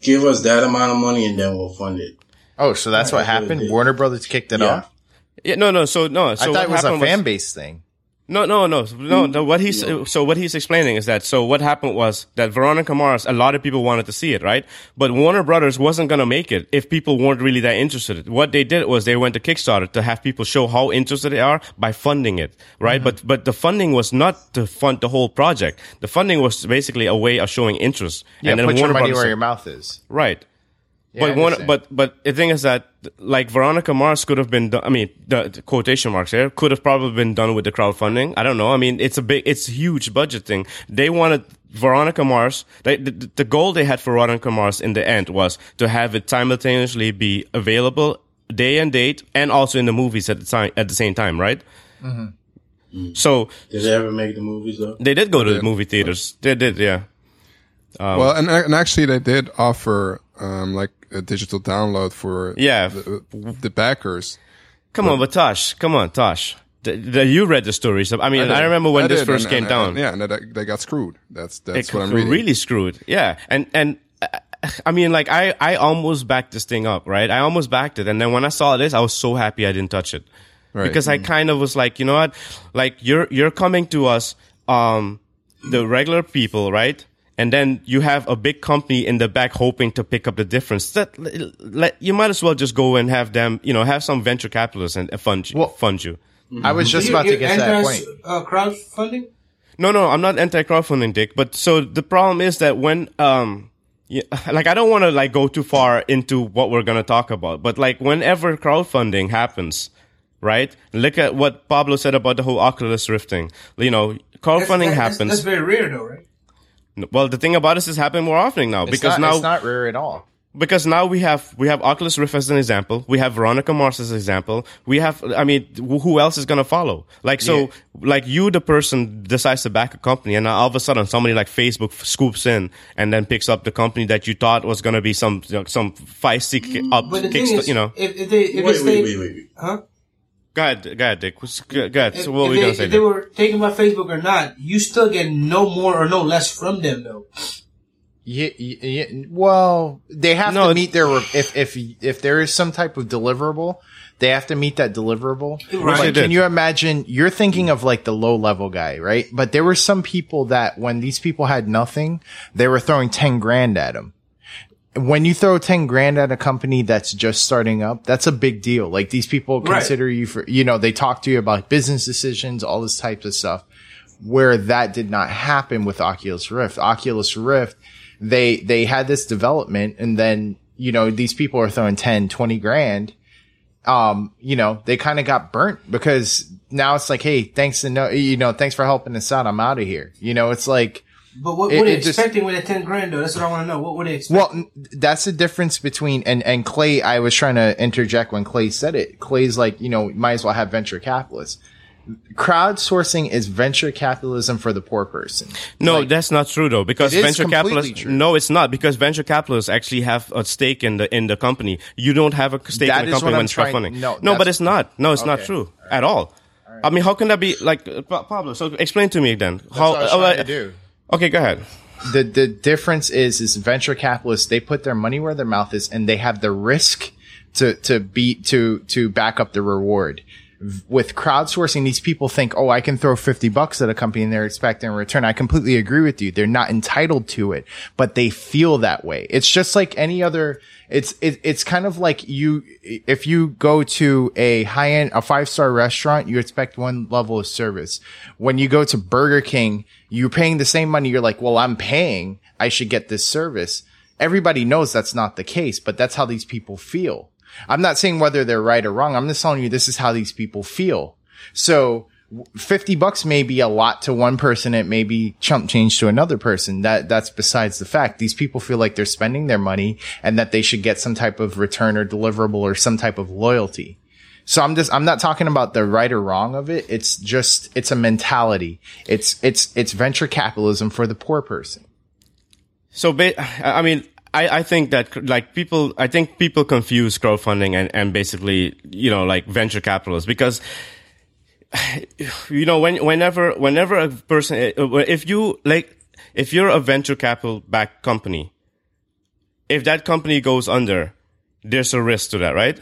give us that amount of money and then we'll fund it. Oh, so that's what happened. Warner Brothers kicked it Yeah. off. yeah no no so no so I thought what it was a happened fan base thing. No, no, no, no. no what he's so what he's explaining is that so what happened was that Veronica Mars, a lot of people wanted to see it, right? But Warner Brothers wasn't gonna make it if people weren't really that interested. What they did was they went to Kickstarter to have people show how interested they are by funding it, right? Mm-hmm. But but the funding was not to fund the whole project. The funding was basically a way of showing interest. Yeah, put your money where your mouth is. Right. Yeah, but one, but but the thing is that like Veronica Mars could have been done. I mean, the, the quotation marks here could have probably been done with the crowdfunding. I don't know. I mean, it's a big, it's a huge budget thing. They wanted Veronica Mars. They, the, the goal they had for Veronica Mars in the end was to have it simultaneously be available day and date, and also in the movies at the time at the same time, right? Mm-hmm. So Did they ever make the movies though? they did go to the movie theaters. They did, yeah. Well, and, and actually, they did offer um, like a digital download for Yeah. the, the backers. Come on, but Tosh, come on, Tosh. The, the, you read the stories. I mean, I, did. remember when I this did, first and- came and- down. yeah, and they, they got screwed. That's that's what I'm reading. really screwed. Yeah, and and uh, I mean, like I I almost backed this thing up, right? I almost backed it, and then when I saw this, I was so happy I didn't touch it Right. because I kind of was like, you know what, like you're you're coming to us, um, the regular people, right? And then you have a big company in the back hoping to pick up the difference. That let you might as well just go and have them, you know, have some venture capitalists and fund you. Well- fund you. I was just You're- about to you're get to that point. Uh, crowdfunding. No, no, I'm not anti crowdfunding, Dick. But so the problem is that when, um, yeah, like I don't want to like go too far into what we're gonna talk about, but like whenever crowdfunding happens, right? Look at what Pablo said about the whole Oculus Rift thing. You know, crowdfunding That's- happens. That's, very rare, though, right? Well, the thing about this is happening more often now It's because not, now it's not rare at all. because now we have we have Oculus Rift as an example. We have Veronica Mars as an example. We have, I mean, who else is gonna follow? Like so, like you, the person decides to back a company, and now all of a sudden somebody like Facebook scoops in and then picks up the company that you thought was gonna be some you know, some feisty ki- up But the thing kickstart. is, You know, if, if they if Wait, they wait, stayed, wait, wait, wait. huh? Go ahead, go ahead, Dick. What's- Go go ahead. So what if were we they, gonna say? if they were taken by Facebook or not, you still get no more or no less from them, though. Yeah, yeah, yeah, well, they have No, to meet their if if if there is some type of deliverable, they have to meet that deliverable. Right. they But did. can you imagine? You're thinking of like the low level guy, right? But there were some people that when these people had nothing, they were throwing ten grand at them. When you throw ten grand at a company that's just starting up, that's a big deal. Like these people Right. consider you for, you know, they talk to you about business decisions, all this types of stuff. Where that did not happen with Oculus Rift. Oculus Rift, they, they had this development and then, you know, these people are throwing 10, 20 grand. Um, you know, they kind of got burnt because now it's like, Hey, thanks to no, you know, thanks for helping us out. I'm out of here. You know, it's like, But what It- were they it just- expecting with that ten grand, though? That's what I want to know. What were they expecting? Well, that's the difference between and and Clay. I was trying to interject when Clay said it. Clay's like, you know, might as well have venture capitalists. Crowdsourcing is venture capitalism for the poor person. No, Like, that's not true though, because It is venture capitalists. true. No, it's not because venture capitalists actually have a stake in the in the company. You don't have a stake That in the company when I'm it's trying- crowdfunding. no, no, but it's not. No, it's not Okay. true at all. I mean, how can that be like uh, Pablo? So explain to me then. that's how? what I was trying uh, to do. Okay, go ahead. The the difference is is venture capitalists they put their money where their mouth is and they have the risk to to beat to to back up the reward. With crowdsourcing, these people think, oh, I can throw 50 bucks at a company and they're expecting a return. I completely agree with you. They're not entitled to it, but they feel that way. It's just like any other, it's, it, it's kind of like you, if you go to a high end, a five star restaurant, you expect one level of service. When you go to Burger King, you're paying the same money. You're like, well, I'm paying. I should get this service. Everybody knows that's not the case, but that's how these people feel. I'm not saying whether they're right or wrong. I'm just telling you this is how these people feel. So 50 bucks may be a lot to one person. It may be chump change to another person. That, that's besides the fact. These people feel like they're spending their money and that they should get some type of return or deliverable or some type of loyalty. So I'm just, I'm not talking about the right or wrong of it. It's just, it's a mentality. It's, it's, it's venture capitalism for the poor person. So, I mean, I, I think that like people, I think people confuse crowdfunding and, and basically, you know, like venture capitalists because, you know, when, whenever, whenever a person, uh, if you like, if you're a venture capital backed company, if that company goes under, there's a risk to that, right?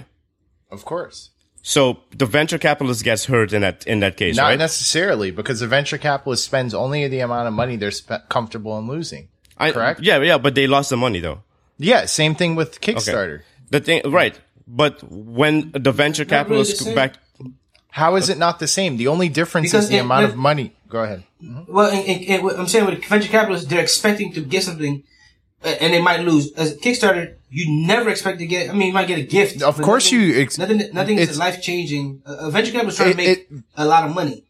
Of course. So the venture capitalist gets hurt in that, in that case, Not right? necessarily because the venture capitalist spends only the amount of money they're spe- comfortable in losing. I, correct? Yeah, yeah, but they lost the money though. Yeah. Same thing with Kickstarter. The thing, right. But when the venture really capitalists the back, How is it not the same? The only difference Because is the it- amount it- of money. Go ahead. Well, and, and, and I'm saying with venture capitalists, they're expecting to get something, uh, and they might lose. As a Kickstarter, you never expect to get. I mean, you might get a gift. Of course nothing, you ex- nothing. Nothing is life changing. A venture capitalist trying to It- make a lot of money.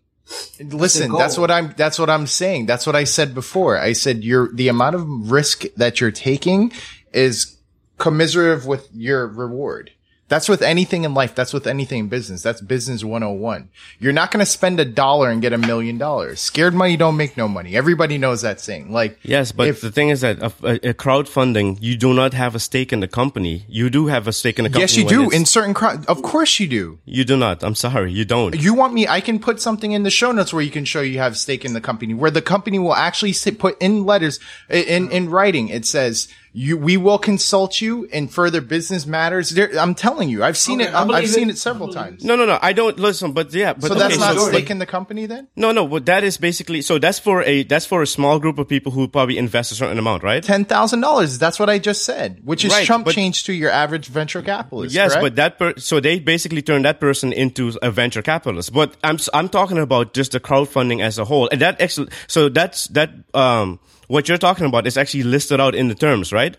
Listen, that's what I'm. That's what I'm saying. That's what I said before. I said your the amount of risk that you're taking is commiserative with your reward. That's with anything in life. That's with anything in business. That's business 101. You're not going to spend a dollar and get a million dollars. Scared money don't make no money. Everybody knows that saying. Like, yes, but if- the thing is that a, a, crowdfunding, you do not have a stake in the company. You do have a stake in the company. yes, you do in certain crowd. Of course you do. you do not. I'm sorry, you don't. You want me? I can put something in the show notes where you can show you have stake in the company, where the company will actually sit, put in letters in in writing. It says you we will consult you in further business matters. There, I'm telling you, I've seen Okay, it. I I've, believe seen it. it several times. No, no, no. I don't listen. But yeah, but So that's okay, not so- stake in the company then. No, no. But that is basically so. That's for a that's for a small group of people who probably invest a certain amount, right? Ten thousand dollars. That's what I just said, which is Right, chump but- change to your average venture capitalist. Yes, correct? but that per- so they basically turn that person into a venture capitalist. But I'm s- I'm talking about just the crowdfunding as a whole, and that actually so that's that um what you're talking about is actually listed out in the terms, right?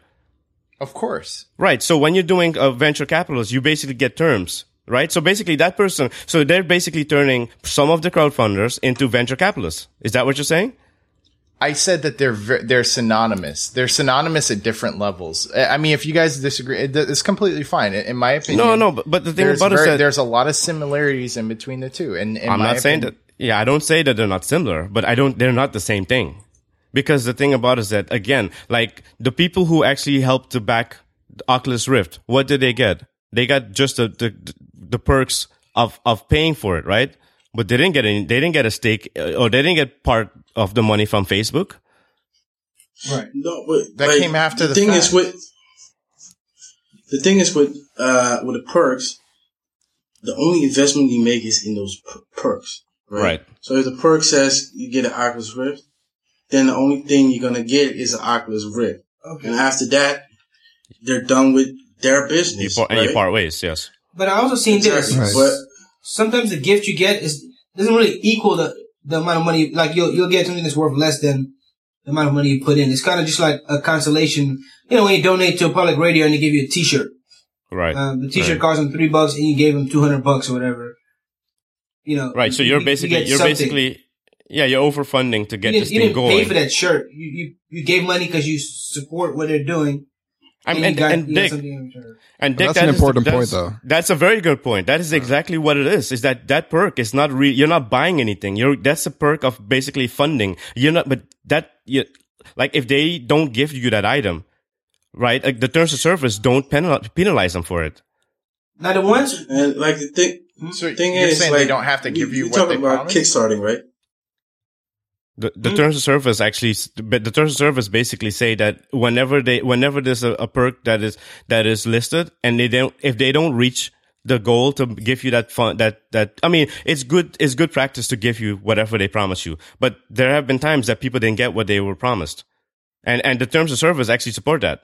of course. Right. So when you're doing a venture capitalist, you basically get terms, right? So basically that person, so they're basically turning some of the crowdfunders into venture capitalists. Is that what you're saying? I said that they're they're synonymous. They're synonymous at different levels. I mean, if you guys disagree, it's completely fine. In my opinion, No, no, but, but the thing about it is very- that there's a lot of similarities in between the two. And in I'm not saying that. Yeah, I don't say that they're not similar, but I don't. They're not the same thing. Because the thing about it is that again, like the people who actually helped to back Oculus Rift, what did they get? They got just the the, the perks of of paying for it, right? But they didn't get any. They didn't get a stake, uh, or they didn't get part of the money from Facebook. Right. No, but That like, came after the thing is with the thing is with uh with the perks. The only investment you make is in those per- perks, right? Right. So if the perk says you get an Oculus Rift, then the only thing you're gonna get is an Oculus Rift, Okay. and after that, they're done with their You business. par- and you part ways, yes. But I also seen this. Exactly. Right. Sometimes the gift you get is doesn't really equal the the amount of money. Like you'll you'll get something that's worth less than the amount of money you put in. It's kind of just like a consolation. You know, when you donate to a public radio and they give you a T-shirt. Right. Um, the T-shirt right. costs them three bucks, and you gave them two hundred bucks or whatever. You know, Right. So you- you're you basically get you're something. basically yeah you're overfunding to get didn't, this you thing didn't going. pay for that shirt. You you, you gave money because you support what they're doing. I And, mean, you got, and Dick, something in return. And Dick, that's that an is important that's- point, though. That's a very good point. That is exactly what it is. Is that that perk is not re- You're not buying anything. You're that's a perk of basically funding. You're not, but that you like if they don't give you that item, right? Like the terms of service don't penal- penalize them for it. Now the ones and like the thing, So hmm? thing you're is, saying like, they don't have to give you we what talking they about promised? kickstarting, right? The, the mm. terms of service actually, but the terms of service basically say that whenever they, whenever there's a, a perk that is that is listed, and they don't, if they don't reach the goal to give you that fun that that I mean it's good it's good practice to give you whatever they promise you. But there have been times that people didn't get what they were promised. And and the terms of service actually support that.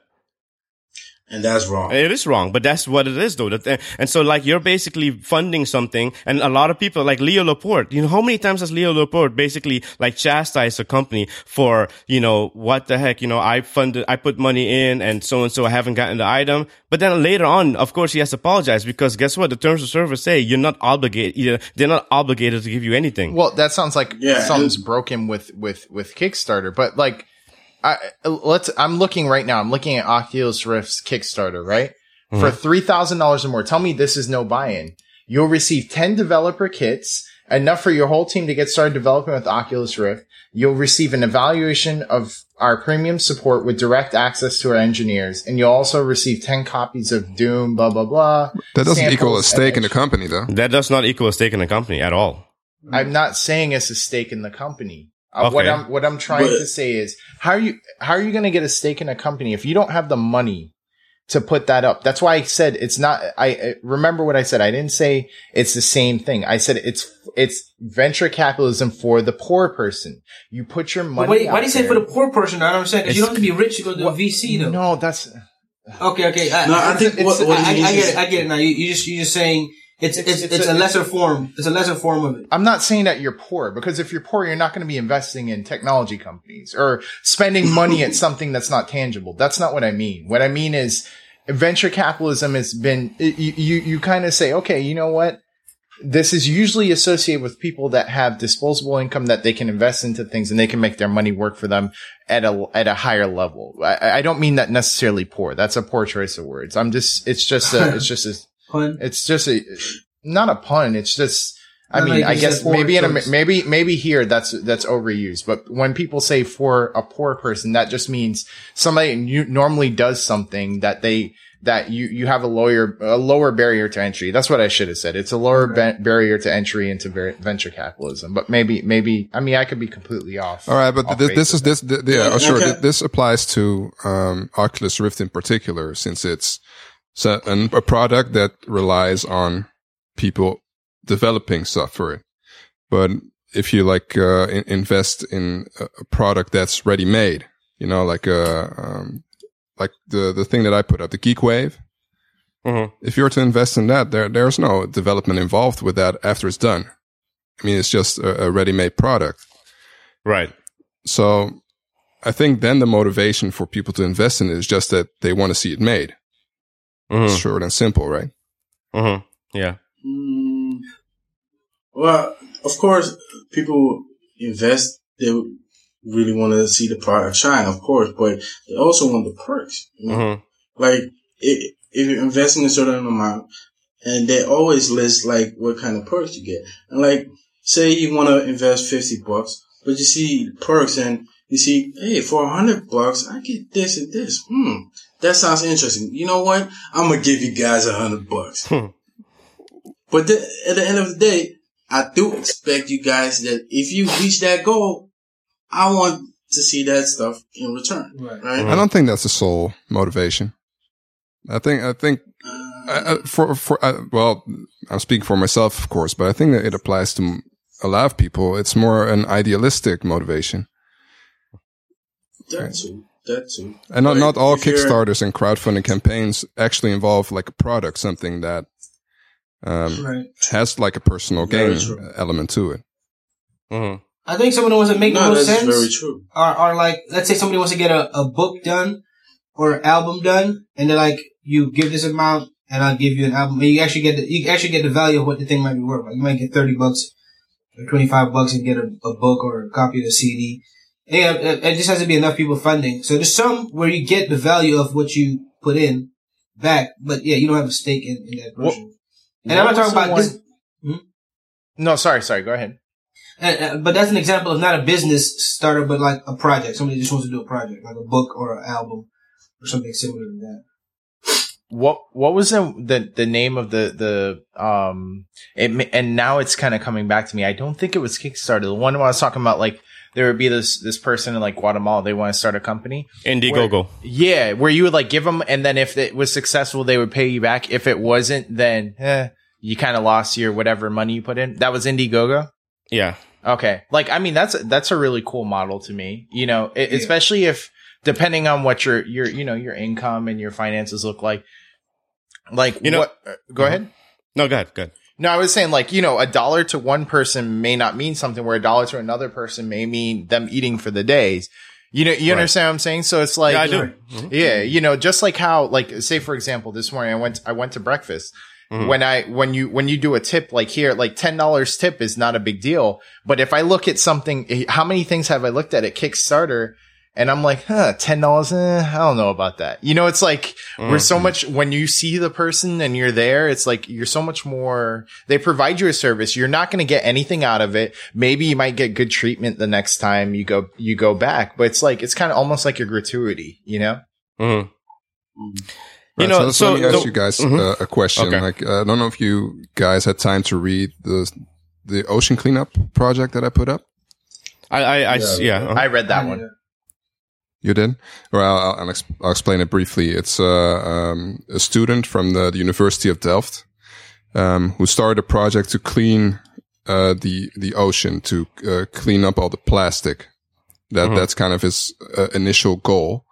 And that's wrong. It is wrong, but that's what it is though. And so like you're basically funding something and a lot of people like Leo Laporte, you know, how many times has Leo Laporte basically like chastised a company for, you know, what the heck, you know, I funded, I put money in and so and so I haven't gotten the item. But then later on, of course, he has to apologize because guess what? The terms of service say you're not obligated, you know, they're not obligated to give you anything. Well, that sounds like Yeah, something's broken with with with Kickstarter, but like, I let's. I'm looking right now. I'm looking at Oculus Rift's Kickstarter, right? Mm-hmm. For three thousand dollars or more. Tell me this is no buy-in. You'll receive ten developer kits, enough for your whole team to get started developing with Oculus Rift. You'll receive an evaluation of our premium support with direct access to our engineers, and you'll also receive ten copies of Doom. Blah blah blah. That doesn't equal a samples, stake in the company, though. that does not equal a stake in the company at all. I'm not saying it's a stake in the company. Uh, What I'm what I'm trying But- to say is how are you how are you going to get a stake in a company if you don't have the money to put that up? That's why I said it's not. I I- remember what I said. I didn't say it's the same thing. I said it's it's venture capitalism for the poor person. You put your money. But why, why do you say for the poor person? I don't understand. Because you don't have to be rich to go to a VC though. No, that's Okay, okay. I, No, I think it's- what, what I, I, I get it. I get it now. You, you just you're just saying it's it's It's- it's, it's a, a- lesser form. It's a lesser form of it. I'm not saying that you're poor because if you're poor, you're not going to be investing in technology companies or spending money at something that's not tangible. That's not what I mean. What I mean is venture capitalism has been, you, you, you kind of say, okay, you know what? This is usually associated with people that have disposable income that they can invest into things and they can make their money work for them at a, at a higher level. I, I don't mean that necessarily poor. That's a poor choice of words. I'm just, it's just a, it's just a, Pun. it's just a not a pun. It's just I No, mean, like I guess maybe in a, maybe maybe here that's that's overused. But when people say for a poor person, that just means somebody normally does something that they that you you have a lower a lower barrier to entry. That's what I should have said. It's a lower ba- barrier to entry into ver- venture capitalism. But maybe maybe I mean I could be completely off. All right, but off this, is this, th- yeah, oh, sure. Okay. th- This applies to um, Oculus Rift in particular, since it's so, an, a product that relies on people developing software. But if you like uh, in- invest in a product that's ready made, you know, like uh, um, like the the thing that I put up, the Geek Wave. Mhm. If you were to invest in that, there there's no development involved with that after it's done. I mean, it's just a, a ready-made product. Right. So I think then the motivation for people to invest in it is just that they want to see it made. Hmm Short and simple, right? Mm-hmm. Yeah. Mm, well, of course, people invest. They really want to see the product shine, of course, but they also want the perks. You know? hmm Like if, if you're investing a certain amount, and they always list like what kind of perks you get. And like, say you want to invest fifty bucks, but you see perks and you see, hey, for a hundred bucks, I get this and this. Hmm, that sounds interesting. You know what? I'm gonna give you guys a hundred bucks. Hmm. But the, at the end of the day, I do expect you guys that if you reach that goal, I want to see that stuff in return, Right. right? I don't think that's the sole motivation. I think, I think, uh, uh, for, for, uh, well, I'm speaking for myself, of course, but I think that it applies to a lot of people. It's more an idealistic motivation. That too. That too. And not, Like, not all Kickstarters and crowdfunding campaigns actually involve like a product, something that, um, Right. has like a personal Very gain element to it. hmm I think some of the ones that make the No, most sense very true. are, are like, let's say somebody wants to get a, a book done or album done, and they're like, you give this amount, and I'll give you an album. And you actually get the, you actually get the value of what the thing might be worth. Like you might get thirty bucks or twenty five bucks and get a, a book or a copy of the CD. Yeah, it, it just has to be enough people funding. So there's some where you get the value of what you put in back, but yeah, you don't have a stake in, in that version. portion. And I'm not talking about this. one- No, sorry, sorry. Go ahead. Uh, uh, but that's an example of not a business starter, but like a project. Somebody just wants to do a project, like a book or an album or something similar to that. What what was the the, the name of the the um it and now it's kind of coming back to me. I don't think it was Kickstarter. The one I was talking about, like there would be this this person in like Guatemala. They want to start a company. Indiegogo. Yeah, where you would like give them, and then if it was successful, they would pay you back. If it wasn't, then eh, you kind of lost your whatever money you put in. That was Indiegogo. Yeah. Okay, like I mean, that's that's a really cool model to me. You know, e- especially if depending on what your your you know your income and your finances look like. Like You know- what? uh, go ahead. No, go ahead. Go ahead. No, I was saying like, you know, a dollar to one person may not mean something where a dollar to another person may mean them eating for the days. You know, you Right. understand what I'm saying? So it's like, Yeah, I do. yeah, you know, just like how, like, say for example, this morning I went, I went to breakfast. Mhm. When I, when you, when you do a tip like here, like $10 tip is not a big deal. But if I look at something, eh, how many things have I looked at at Kickstarter? And I'm like, huh, $10, eh, I don't know about that. You know, it's like, we're so Mm-hmm. much, when you see the person and you're there, it's like, you're so much more, they provide you a service. You're not going to get anything out of it. Maybe you might get good treatment the next time you go, you go back, but it's like, it's kind of almost like a gratuity, you know? Mhm. Mm. You know, so, so let me ask you guys Mhm. uh, a question. Okay. Like, uh, I don't know if you guys had time to read the the ocean cleanup project that I put up. I, I, I s- yeah. uh-huh. I read that one. You did? Well, I'll, I'll, I'll explain it briefly. It's uh, um, a student from the, the University of Delft um, who started a project to clean uh, the the ocean, to uh, clean up all the plastic. That Mhm. that's kind of his uh, initial goal.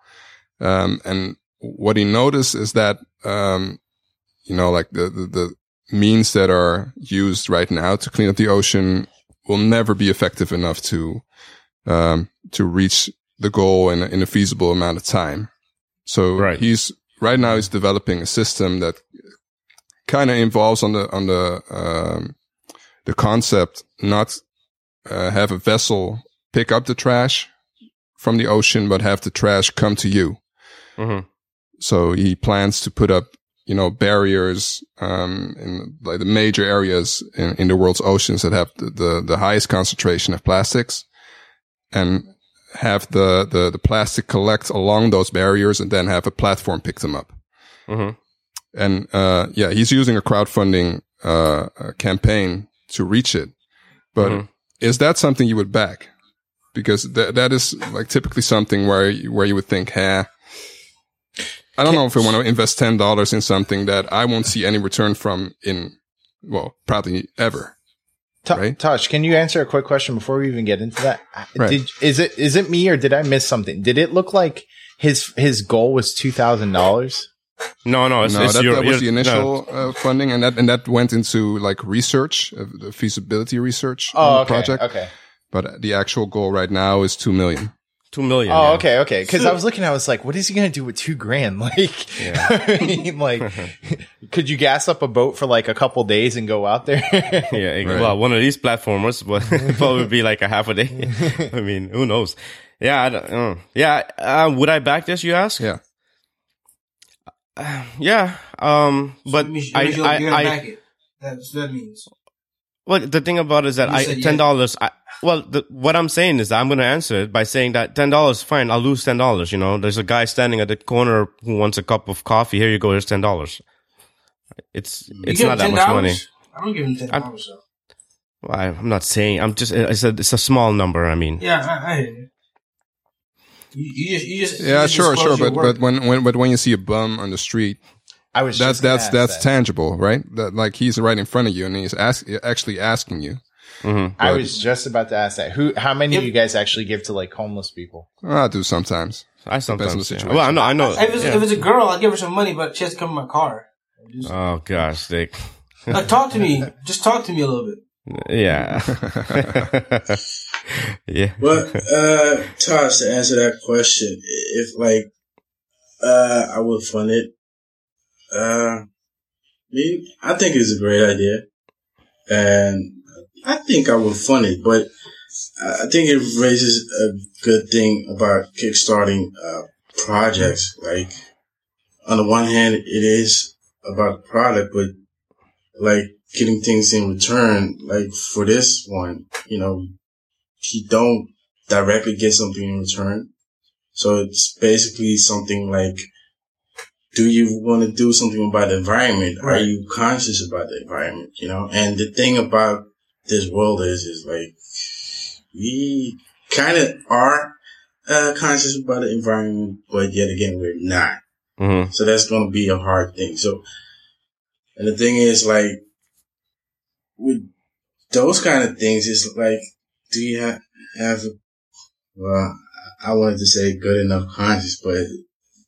Um, and what he noticed is that um, you know, like the, the the means that are used right now to clean up the ocean will never be effective enough to um, to reach the goal in, a- in a feasible amount of time. So Right. he's right now he's developing a system that kind of involves on the on the um, the concept not uh, have a vessel pick up the trash from the ocean, but have the trash come to you. Mhm. So he plans to put up, you know, barriers um, in like the major areas in, in the world's oceans that have the, the, the highest concentration of plastics, and have the, the the plastic collect along those barriers, and then have a platform pick them up. Mhm. And uh, yeah, he's using a crowdfunding uh, uh, campaign to reach it. But Mhm. is that something you would back? Because that that is like typically something where where you would think, "Huh." I don't know if I want to invest ten dollars in something that I won't see any return from in, well, probably ever. Ta- Right. Tosh, can you answer a quick question before we even get into that? Right. Did, is it is it me or did I miss something? Did it look like his his goal was two thousand dollars? No, no, it's, no, it's that, your, that was your- the no. initial uh, funding, and that and that went into like research, uh, the feasibility research on Oh, the okay, project. okay. But the actual goal right now is two million. Two million. Oh, yeah. okay, okay. Because I was looking, I was like, what is he gonna do with two grand? Like, I mean, like, could you gas up a boat for like a couple days and go out there? Yeah, Right. well, one of these platformers would probably be like a half a day. I mean, who knows? Yeah, I don't, uh, yeah. Uh, would I back this? You ask? Yeah. Yeah. Um, but That means- I, that means you're, I, you're I, it. That's what that means. well, the thing about it is that You I said ten dollars. I well, the, what I'm saying is that I'm going to answer it by saying that ten dollars, fine. I'll lose ten dollars. You know, there's a guy standing at the corner who wants a cup of coffee. Here you go. Here's ten dollars. It's You it's not that much money. I don't give him ten dollars. though. Well, I, I'm not saying. I'm just. I said it's a small number. I mean. Yeah, I, I hear you. You, you just, you just, you Yeah, just sure, sure. But work. but when when but when you see a bum on the street, I was that's that's that's that. tangible, right? That like he's right in front of you and he's ask, actually asking you. Mhm. I was just about to ask that. Who? How many If- of you guys actually give to like homeless people? I do sometimes. I Depends on the sometimes. yeah. situation. Well, I know. I know. if, it's, yeah. if it's a girl, I'll give her some money, but she has to come in my car. Just, Oh gosh, Dick. like, talk to me. Just talk to me a little bit. Yeah. yeah. But uh Tosh, to answer that question, if like uh I would fund it, uh I mean, I think it's a great idea. And I think I would fund it, but I think it raises a good thing about kickstarting uh projects. Like on the one hand it is about the product, but like getting things in return, like for this one, you know, he don't directly get something in return. So it's basically something like, do you want to do something about the environment? Are you conscious about the environment? You know, and the thing about this world is, is like, we kind of are uh, conscious about the environment, but yet again, we're not. hmm So that's going to be a hard thing. So, and the thing is, like, with those kind of things, it's like, do you have, have well, I wanted to say good enough conscience, but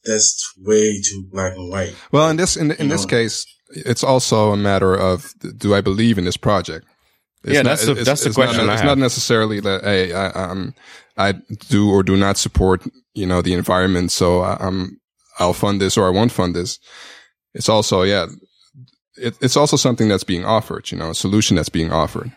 that's way too black and white. Well, in this in in this know. case, it's also a matter of do I believe in this project? It's Yeah, that's the- it's- that's the it's not- question I it's have. not necessarily that hey, I, um, I do or do not support you know the environment, so I, I'm I'll fund this or I won't fund this. It's also yeah, it, it's also something that's being offered, you know, a solution that's being offered.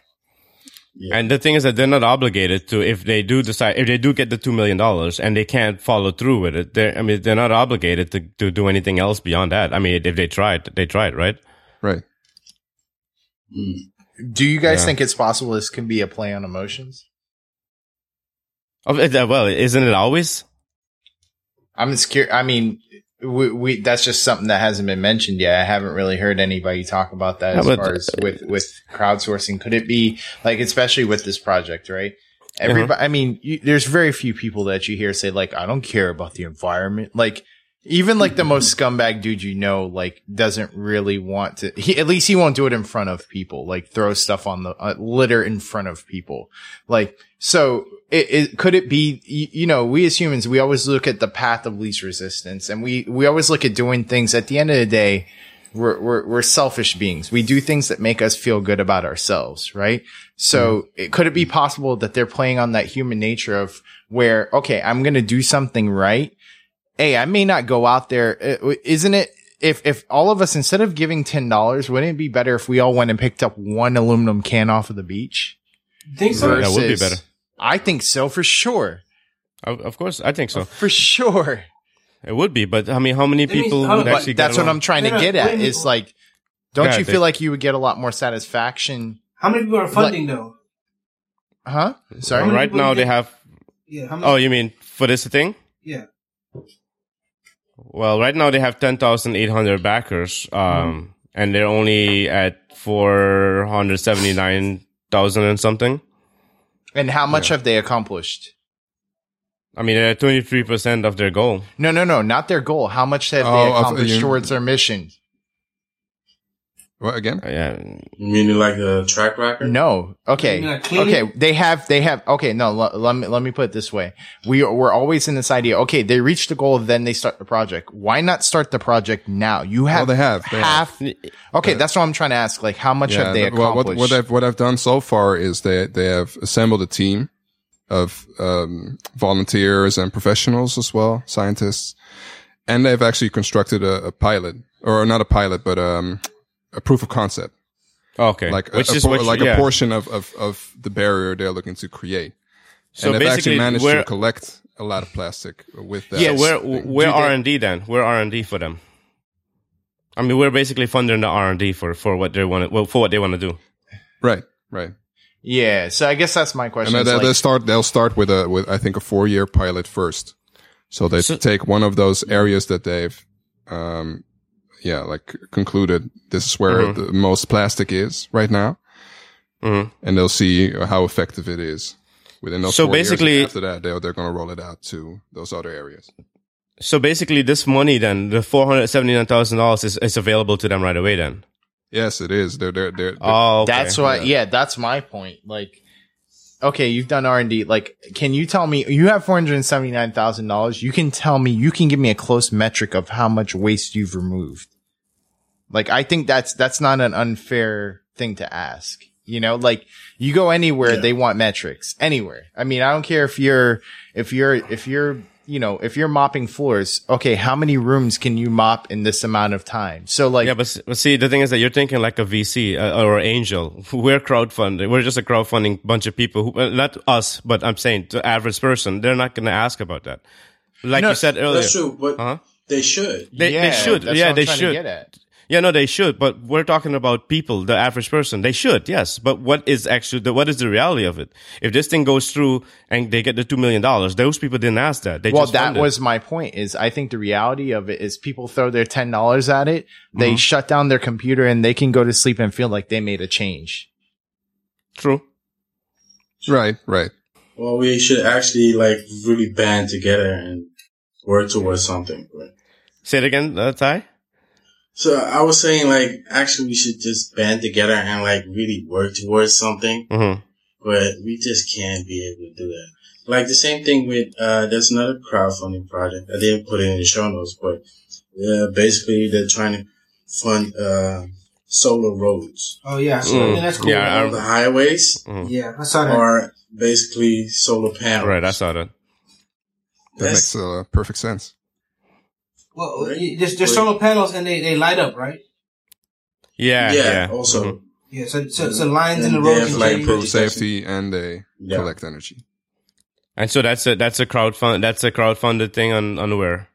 And the thing is that they're not obligated to if they do decide if they do get the two million dollars and they can't follow through with it. They're I mean they're not obligated to, to do anything else beyond that. I mean if they tried, they tried, right? Right. Do you guys Yeah. think it's possible this can be a play on emotions? Oh, uh, Well, isn't it always? I'm scared. I mean, we, we that's just something that hasn't been mentioned yet. I haven't really heard anybody talk about that as far as with with crowdsourcing. Could it be like, especially with this project, right? Everybody. I mean, you, there's very few people that you hear say like, "I don't care about the environment." Like, even like the most scumbag dude you know, like, doesn't really want to. He, at least he won't do it in front of people. Like, throw stuff on the uh, litter in front of people. Like, so it, it could it be? You, you know, we as humans, we always look at the path of least resistance, and we we always look at doing things. At the end of the day, we're, we're, we're selfish beings. We do things that make us feel good about ourselves, right? So it, could it be possible that they're playing on that human nature of where, okay, I'm going to do something right. Hey, I may not go out there. Uh, Isn't it? If, if all of us, instead of giving $10, wouldn't it be better if we all went and picked up one aluminum can off of the beach? Think so? That would be better. I think so for sure. Of of course, I think so. For sure. It would be, but I mean, how many That means- people how- would but actually? But that's get what along? I'm trying to No, no, get at. minute. Is like, don't Yeah, you feel like you would get a lot more satisfaction? How many people are funding though? Huh? Sorry. How Right now, they have. Yeah. How many? Oh, you mean for this thing? yeah. Well, right now they have ten thousand eight hundred backers, um, and they're only at four hundred seventy nine thousand and something. And how much have they accomplished? I mean, they're twenty three percent of their goal. No, no, no, not their goal. How much have Oh, they of- accomplished you- towards their mission? What again? Uh, Yeah, You mean like a track record? No. Okay. You mean like cleaning? Okay. They have, they have, okay. No, let, let me, let me put it this way. We are, we're always in this idea. Okay. They reach the goal. Then they start the project. Why not start the project now? You have, Well, they have. They half. Okay. That's what I'm trying to ask. Like, how much have they the- well, accomplished? what, what I've what I've done so far is they they have assembled a team of um, volunteers and professionals as well, scientists, and they've actually constructed a, a pilot, or not a pilot, but um, a proof of concept, okay. like a, Which a is por- what you- like yeah. a portion of, of of the barrier they're looking to create. So and they've actually managed to collect a lot of plastic with that. Yeah, so we're Do we're R and D then. We're R and D for them. I mean, we're basically funding the R and D for for what they want well, for what they want to do. right, right. yeah. So I guess that's my question. And is they, like- they'll start. They'll start with a with I think a four year pilot first. So they So- take one of those areas that they've, um, yeah, like concluded this is where Mhm. the most plastic is right now, Mhm. and they'll see how effective it is within those. So four years. And basically- after that, they're they're going to roll it out to those other areas. So basically, this money then the four hundred seventy nine thousand dollars is is available to them right away. Then. Yes, it is. They're they're they're. they're- Oh, okay. That's why, yeah. that's my point. Like, okay, you've done R and D. Like, can you tell me you have four hundred seventy nine thousand dollars? You can tell me, you can give me a close metric of how much waste you've removed. Like, I think that's that's not an unfair thing to ask. You know, like you go anywhere, Yeah. they want metrics anywhere. I mean, I don't care if you're if you're if you're you know if you're mopping floors. Okay, how many rooms can you mop in this amount of time? So, like, Yeah, but, but see, the thing is that you're thinking like a VC uh, or angel. We're crowdfunding. We're just a crowdfunding bunch of people who, not us, but I'm saying the average person. They're not going to ask about that. Like No, you said earlier. That's true, but Uh-huh. they should. They, yeah, they should. yeah, they should. Get at. Yeah, no, they should. But we're talking about people, the average person. They should, yes. But what is actually the, what is the reality of it? If this thing goes through and they get the two million dollars, those people didn't ask that. They well, just that was my point. Is I think the reality of it is people throw their ten dollars at it, they Mm-hmm. shut down their computer, and they can go to sleep and feel like they made a change. true. Right, right. Well, we should actually like really band together and work towards something. Right? Say it again, uh, Ty. So I was saying like actually we should just band together and like really work towards something, Mm-hmm. but we just can't be able to do that. Like the same thing with uh there's another crowdfunding project. I didn't put it in the show notes, but uh, basically they're trying to fund uh solar roads. Oh yeah, so, Mm. yeah, that's cool. Yeah, All the highways yeah, I saw that. are basically solar panels. Right, I saw that. That That's- makes uh, perfect sense. Well, Right. y- there's, there's solar panels and they, they light up, right? Yeah, yeah, yeah. also Mhm. Yeah, so, so, so lines in the road they can like, pro- Improve safety and they Yeah. collect energy. And so that's a that's a crowdfund that's a crowdfunded thing on on where?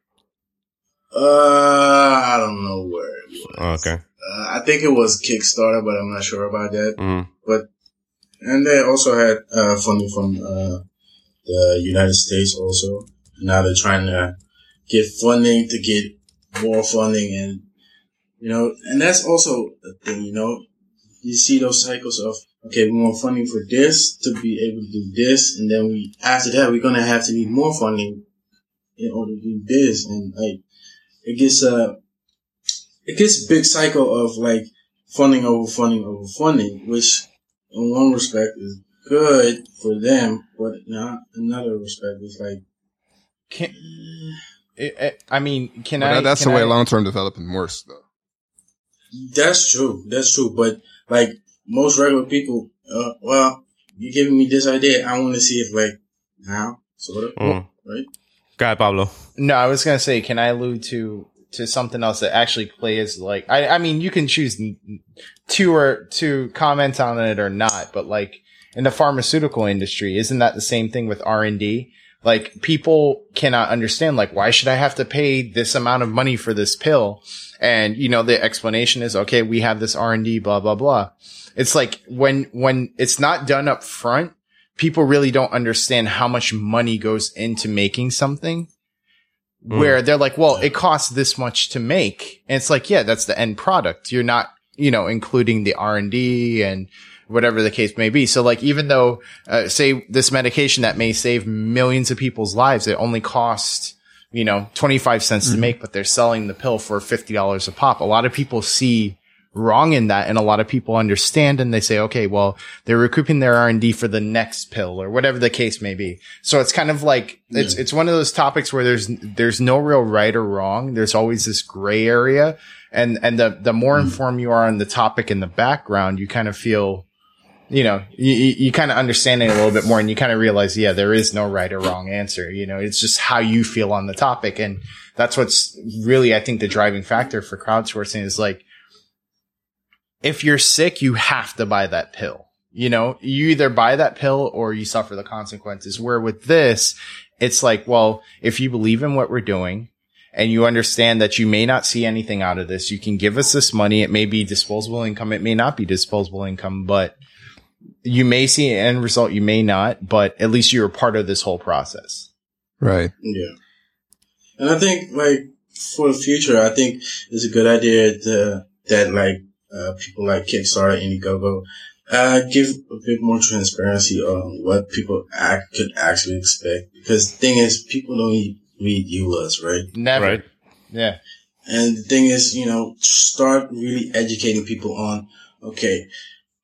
uh I don't know where it was. Oh, okay. Uh, I think it was Kickstarter, but I'm not sure about that. hmm And they also had uh, funding from uh, the United States also. Now they're trying to get funding to get more funding and, you know, and that's also a thing, you know, you see those cycles of, okay, we want funding for this to be able to do this. And then we, after that, we're going to have to need more funding in order to do this. And like, it gets a, it gets a big cycle of like funding over funding over funding, which in one respect is good for them, but not another respect is like Can, I- I I mean, can But I? that- that's can the way I- long term development works, though. that's true, that's true. But like most regular people, uh, well, you're giving me this idea, I want to see if like now, sort of, Mm. right? Go ahead, Pablo. No, I was gonna say, can I allude to to something else that actually plays like? I I mean, you can choose to or to comment on it or not, but like in the pharmaceutical industry, isn't that the same thing with R and D? Like people cannot understand, like why should I have to pay this amount of money for this pill? And you know the explanation is okay, we have this R and D, blah blah blah. It's like when when it's not done up front, people really don't understand how much money goes into making something hmm. where they're like, well, it costs this much to make. And it's like, yeah, that's the end product. You're not, you know, including the R and D and whatever the case may be. So like, even though, uh, say this medication that may save millions of people's lives, it only costs, you know, 25 cents to make, but they're selling the pill for $50 a pop. A lot of people see wrong in that and a lot of people understand and they say okay well they're recouping their r&d for the next pill or whatever the case may be. So it's kind of like it's it's one of those topics where there's there's no real right or wrong. There's always this gray area. And and the the more informed you are on the topic in the background you kind of feel you know you, you kind of understand it a little bit more and you kind of realize yeah there is no right or wrong answer you know it's just how you feel on the topic and that's what's really i think the driving factor for crowdsourcing is like if you're sick, you have to buy that pill. You know, you either buy that pill or you suffer the consequences. Where with this, it's like, well, if you believe in what we're doing and you understand that you may not see anything out of this, you can give us this money. It may be disposable income. It may not be disposable income, but you may see an end result. You may not, but at least you're part of this whole process. Right. Yeah. And I think like for the future, I think it's a good idea to, that like uh, people like Kickstarter, Indiegogo, uh, give a bit more transparency on what people act, could actually expect. Because the thing is, people don't read EULAs, right? Never. Right. Yeah. And the thing is, you know, start really educating people on, okay,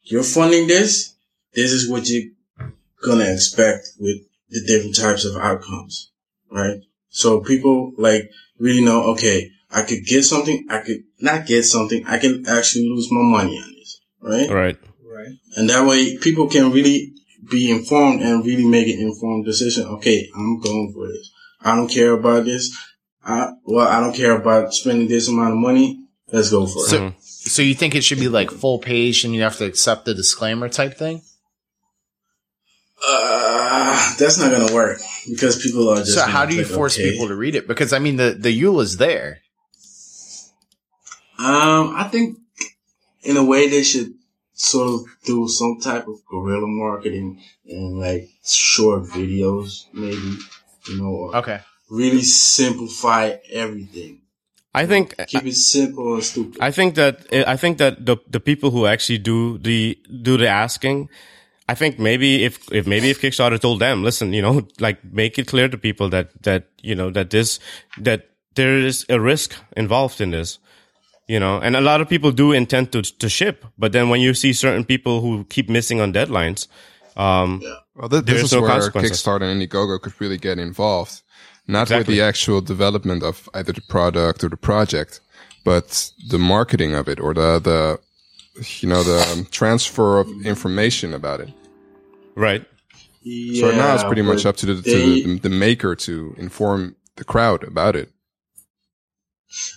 you're funding this. This is what you're gonna expect with the different types of outcomes, right? So people like really know, okay, I could get something. I could not get something. I can actually lose my money on this, right? Right. Right. And that way people can really be informed and really make an informed decision. Okay, I'm going for this. I don't care about this. I, well, I don't care about spending this amount of money. Let's go for it. So, so you think it should be like full page and you have to accept the disclaimer type thing? Uh, that's not gonna work because people are just. So how do you force okay. people to read it? Because I mean, the the EULA is there. Um, I think in a way they should sort of do some type of guerrilla marketing and like short videos, maybe you know, or Okay. really simplify everything. I think Keep it simple and stupid. I think that I think that the the people who actually do the do the asking I think maybe if, if maybe if Kickstarter told them, listen, you know, like make it clear to people that, that, you know, that this, that there is a risk involved in this, you know, and a lot of people do intend to, to ship, but then when you see certain people who keep missing on deadlines, um, Well, th- this is no where. Kickstarter and Indiegogo could really get involved. Not with the actual development of either the product or the project, but the marketing of it or the, the, you know, the um, transfer of information about it. right. So now it's pretty much up to the, to they- the, the maker to inform the crowd about it.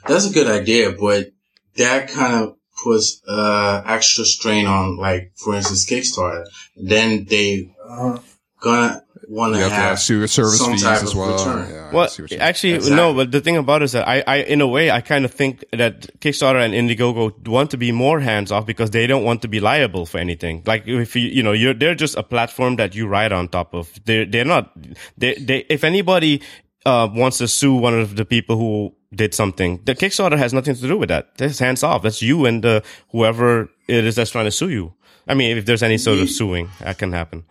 That's a good idea, but that kind of puts uh extra strain on, like for instance, Kickstarter. Then they Uh, gonna want You to have to have have service some fees type as of well. return. Yeah, Well, see what you- actually, Exactly. no, but the thing about it is that I, I, in a way, I kind of think that Kickstarter and Indiegogo want to be more hands off because they don't want to be liable for anything. Like if you, you know, you're, they're just a platform that you ride on top of. They're, they're not, they, they, if anybody, uh, wants to sue one of the people who did something, the Kickstarter has nothing to do with that. That's hands off. That's you and uh, whoever it is that's trying to sue you. I mean, if there's any sort of suing, that can happen.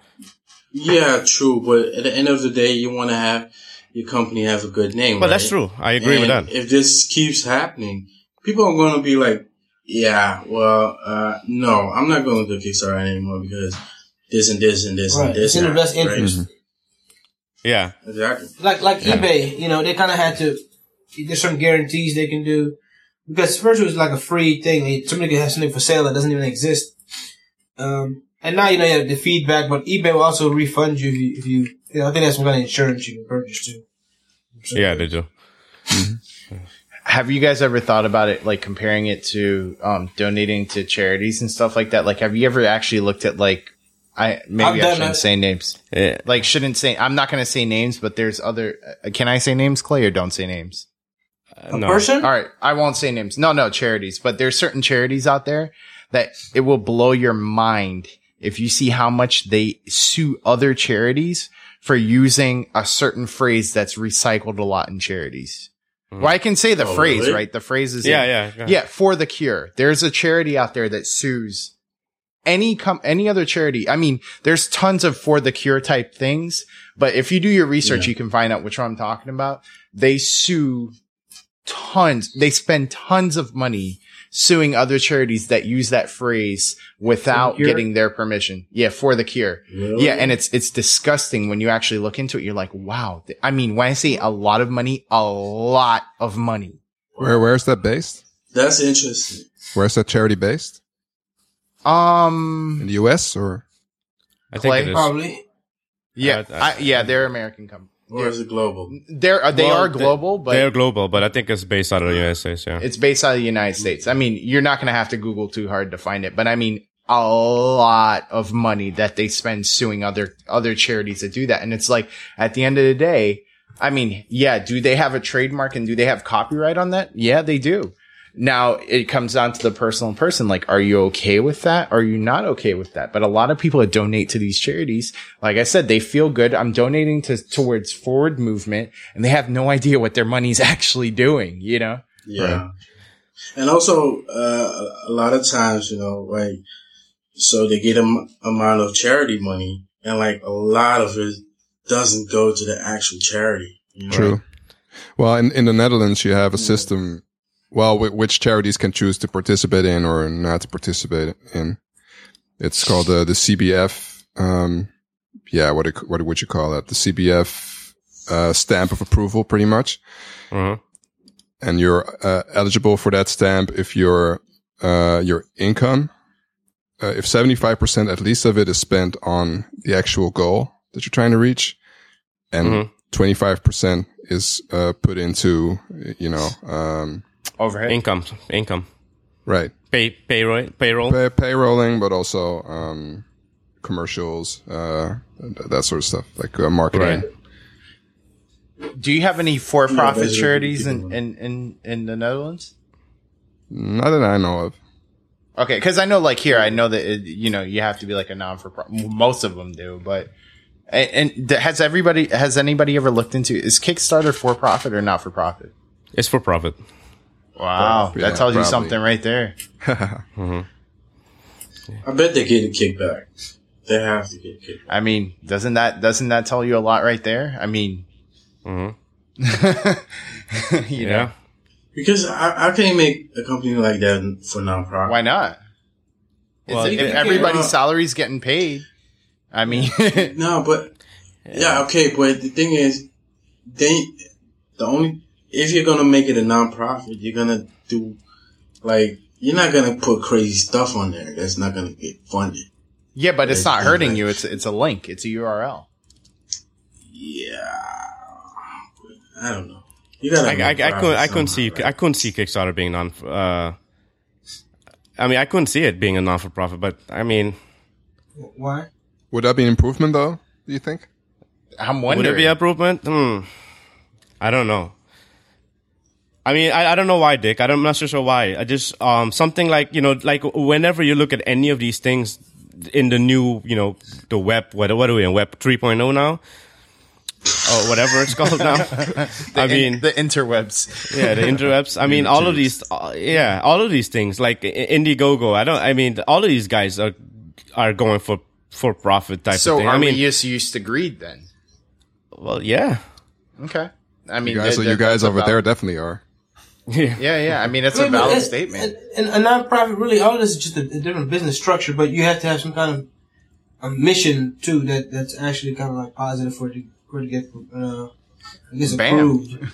Yeah, true. But at the end of the day, you want to have your company have a good name. But that's true. I agree with that. If this keeps happening, people are going to be like, yeah, well, uh, no, I'm not going to do Kickstarter anymore because this and this and this right. and this. It's in the happened, best right? interest. Yeah. Exactly. Like like eBay, you know, they kind of had to. There's some guarantees they can do because first it was like a free thing. Somebody could have something for sale that doesn't even exist. Um, and now you know you have the feedback, but eBay will also refund you if you. If you, you know, I think that's some kind of insurance you can purchase too. Yeah, they do. Have you guys ever thought about it, like comparing it to um, donating to charities and stuff like that? Like, have you ever actually looked at like, I maybe I've I done shouldn't that. say names. Yeah. Like, shouldn't say. I'm not going to say names, but there's other. Uh, can I say names, Clay, or don't say names? A no. person? All right, I won't say names. No, no, charities. But there's certain charities out there that it will blow your mind if you see how much they sue other charities for using a certain phrase that's recycled a lot in charities. Hmm. Well, I can say the Oh, phrase, really? right? The phrase is Yeah, in- yeah, yeah. yeah, for the cure. There's a charity out there that sues any com- any other charity. I mean, there's tons of for the cure type things, but if you do your research, Yeah. you can find out which one I'm talking about. They sue tons. They spend tons of money suing other charities that use that phrase without cure? getting their permission. Yeah, for the cure. Really? Yeah, and it's it's disgusting when you actually look into it. You're like, wow. I mean, when I say a lot of money, a lot of money. Where where's that based? That's interesting. Where's that charity based? Um, In the U.S. or I think it is. Probably. Yeah, Uh, I- I, yeah, they're American company. Or is it global? They're uh, they Well, are they- global, but They're global, but I think it's based out of the United States. Yeah. it's based out of the United States. I mean, you're not going to have to Google too hard to find it, but I mean, a lot of money that they spend suing other other charities that do that, and it's like at the end of the day, I mean, yeah, do they have a trademark and do they have copyright on that? Yeah, they do. Now it comes down to the personal person. Like, are you okay with that? Are you not okay with that? But a lot of people that donate to these charities, like I said, they feel good. I'm donating to towards forward movement, and they have no idea what their money's actually doing. You know? Yeah. And also, uh, a lot of times, you know, like, so they get a m- amount of charity money and like a lot of it doesn't go to the actual charity. You know? True. Well, in, in the Netherlands, you have a system, well, whi- which charities can choose to participate in or not to participate in. It's called the, the CBF, um, yeah, what, it, what would you call that? The CBF, uh, stamp of approval, pretty much. Uh-huh. And you're, uh, eligible for that stamp if your, uh, your income, uh, if 75% at least of it is spent on the actual goal that you're trying to reach. And Mhm. 25% is uh, put into, you know, um, Overhead. Income, income, right, pay, payroll, payroll. pay, payrolling, but also um, commercials, uh, that sort of stuff, like uh, marketing. Right. Do you have any for-profit those are charities in, in, in, in the Netherlands? Not that I know of. Okay, because I know, like here, I know that it, you know you have to be like a non-for-profit. Most of them do, but and, and has everybody has anybody ever looked into is Kickstarter for-profit or not-for-profit? It's for profit. Wow, Yeah, that tells you something right there. I bet they get a kickback. They have to get kicked. I mean, doesn't that doesn't that tell you a lot right there? I mean, Mhm. you know, Because I, I can't make a company like that for nonprofit. why not? Well, if, if can- everybody's uh, salary's getting paid, I mean, No, but yeah. okay. But the thing is, they the only if you're gonna make it a nonprofit, you're gonna do like you're not gonna put crazy stuff on there that's not gonna get funded. yeah, but it's not hurting right. you. It's it's a link. It's a URL. Yeah, I don't know. You gotta. I, I, I couldn't, I couldn't see, somehow, I couldn't see Kickstarter being non, uh, I mean, I couldn't see it being a non for profit, but I mean, Why? Would that be an improvement, though? Do you think? I'm wondering. would it be an improvement? Hmm. I don't know. I mean, I, I don't know why, Dick. I don't, I'm not sure why. I just, um, something like, you know, like whenever you look at any of these things in the new, you know, the web, what, what are we in, web 3.0 now? Or whatever it's called now. I In- mean, the interwebs. yeah, the interwebs. I mean, all of these, uh, yeah, all of these things like Indiegogo. I don't. I mean, all of these guys are are going for for profit type So of thing. are I mean, we just used to greed then? well, yeah, Okay. I mean, You guys, that- so you guys over valid- there definitely are. Yeah. Yeah, yeah. I mean, it's a Wait, but valid it- statement. And, and a nonprofit, really, all of this is just a, a different business structure, but you have to have some kind of a mission too that that's actually kind of like positive for it to, for it to get, uh, I guess Bam. approved.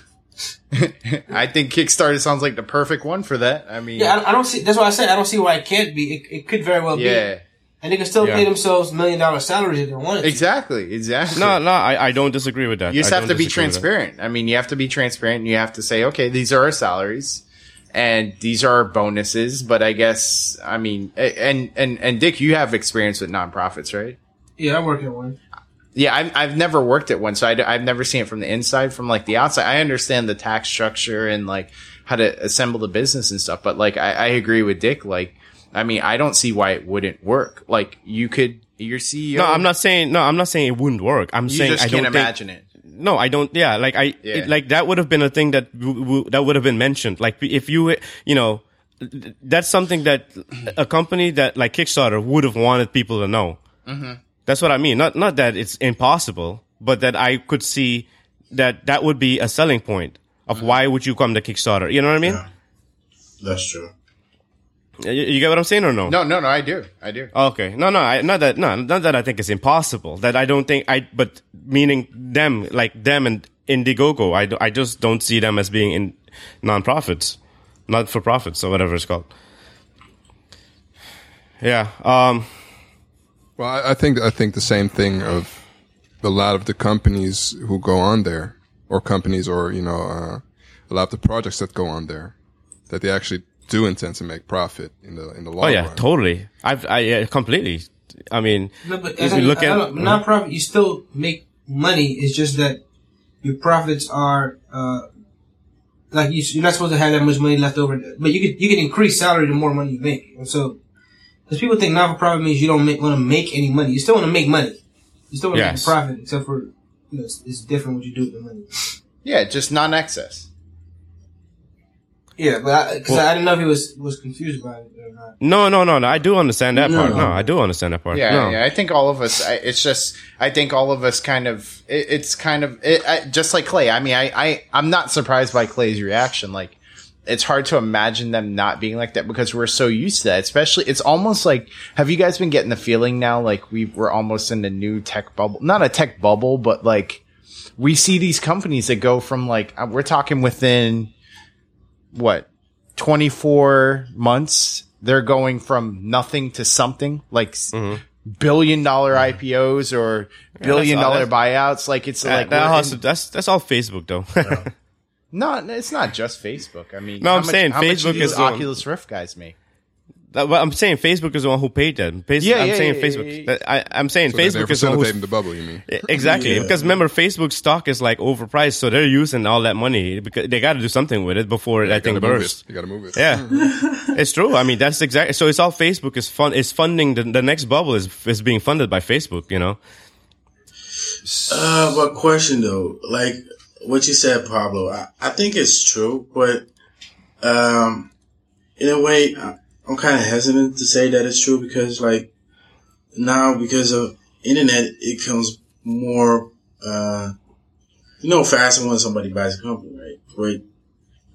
I think Kickstarter sounds like the perfect one for that. I mean, Yeah, I, I don't see. That's why I said I don't see why it can't be. It, it could very well yeah, be, and they can still Yeah. pay themselves million dollar salaries if they wanted. to. exactly, exactly. No, no, I, I don't disagree with that. you just I have to be disagree with that. transparent. I mean, you have to be transparent. and You have to say, okay, these are our salaries, and these are our bonuses. But I guess, I mean, and and and Dick, you have experience with nonprofits, right? Yeah, I work at one. Yeah, I've, I've never worked at one, so I, have never seen it from the inside. From like the outside, I understand the tax structure and like how to assemble the business and stuff. But like, I, I agree with Dick. Like, I mean, I don't see why it wouldn't work. Like, you could, your CEO. No, I'm not saying. No, I'm not saying it wouldn't work. I'm You saying just I can't don't think- imagine it. No, I don't. Yeah, like I, Yeah. it, like that would have been a thing that w- w- that would have been mentioned. Like if you, you know, that's something that a company that like Kickstarter would have wanted people to know. Mm-hmm. That's what I mean. Not not that it's impossible, but that I could see that that would be a selling point of Mm-hmm. why would you come to Kickstarter. You know what I mean? Yeah. That's true. You, you get what I'm saying or no? No, no, no, I do. I do. Okay. No, no, I, not that, no, not that I think it's impossible. That I don't think I, but meaning them, like them and Indiegogo, I, do- I just don't see them as being in non-profits, not for profits or whatever it's called. Yeah. Um, Well, I, I think I think the same thing of a lot of the companies who go on there, or companies, or you know, uh, a lot of the projects that go on there, that they actually do intend to make profit in the in the long oh yeah, run. totally. I've, I, yeah, completely. I mean, No, but if I, you look I, at, don't- nonprofit, you still make money. It's just that your profits are uh, like you, you're not supposed to have that much money left over. But you can you can increase salary the more money you make. And so, because people think non for profit means you don't want to make any money. You still want to make money. You still want to Yes. make a profit, except for you know it's, it's different what you do with the money. Yeah, just non-excess. Yeah, but because I, didn't know if he was was confused about it or not. no, no, no, no. I do understand that part. No. No, I do understand that part. Yeah, no. yeah. I think all of us. I, it's just. I think all of us kind of. It, it's kind of it, I, just like Clay. I mean, I, I I'm not surprised by Clay's reaction. Like, it's hard to imagine them not being like that because we're so used to that. Especially, it's almost like. Have you guys been getting the feeling now? Like we we're almost in a new tech bubble. Not a tech bubble, but like we see these companies that go from like uh, we're talking within what 24 months they're going from nothing to something? Like s billion dollar IPOs or billion all- dollar buyouts? Like it's That- like that we're in- that's that's all Facebook though. not it's not just Facebook. I mean No, how I'm much- saying Facebook is, um, Oculus Rift guys make I'm saying Facebook is the one who paid them. Facebook, Yeah, I'm yeah, saying yeah, Facebook. yeah, yeah. that- I, I'm saying So Facebook they're is the one who's facilitating the bubble. You mean? exactly Yeah. because remember Facebook stock is like overpriced, so they're using all that money because they got to do something with it before that You thing gotta bursts. it. You got to move it. Yeah, it's true. I mean, that's exactly. So it's all Facebook is fun. Is funding the, the next bubble is is being funded by Facebook. You know. Uh, but question though, like what you said, Pablo, I, I think it's true, but um, in a way, I- I'm kind of hesitant to say that it's true because, like, now because of internet, it comes more, uh, you know, faster when somebody buys a company, right? But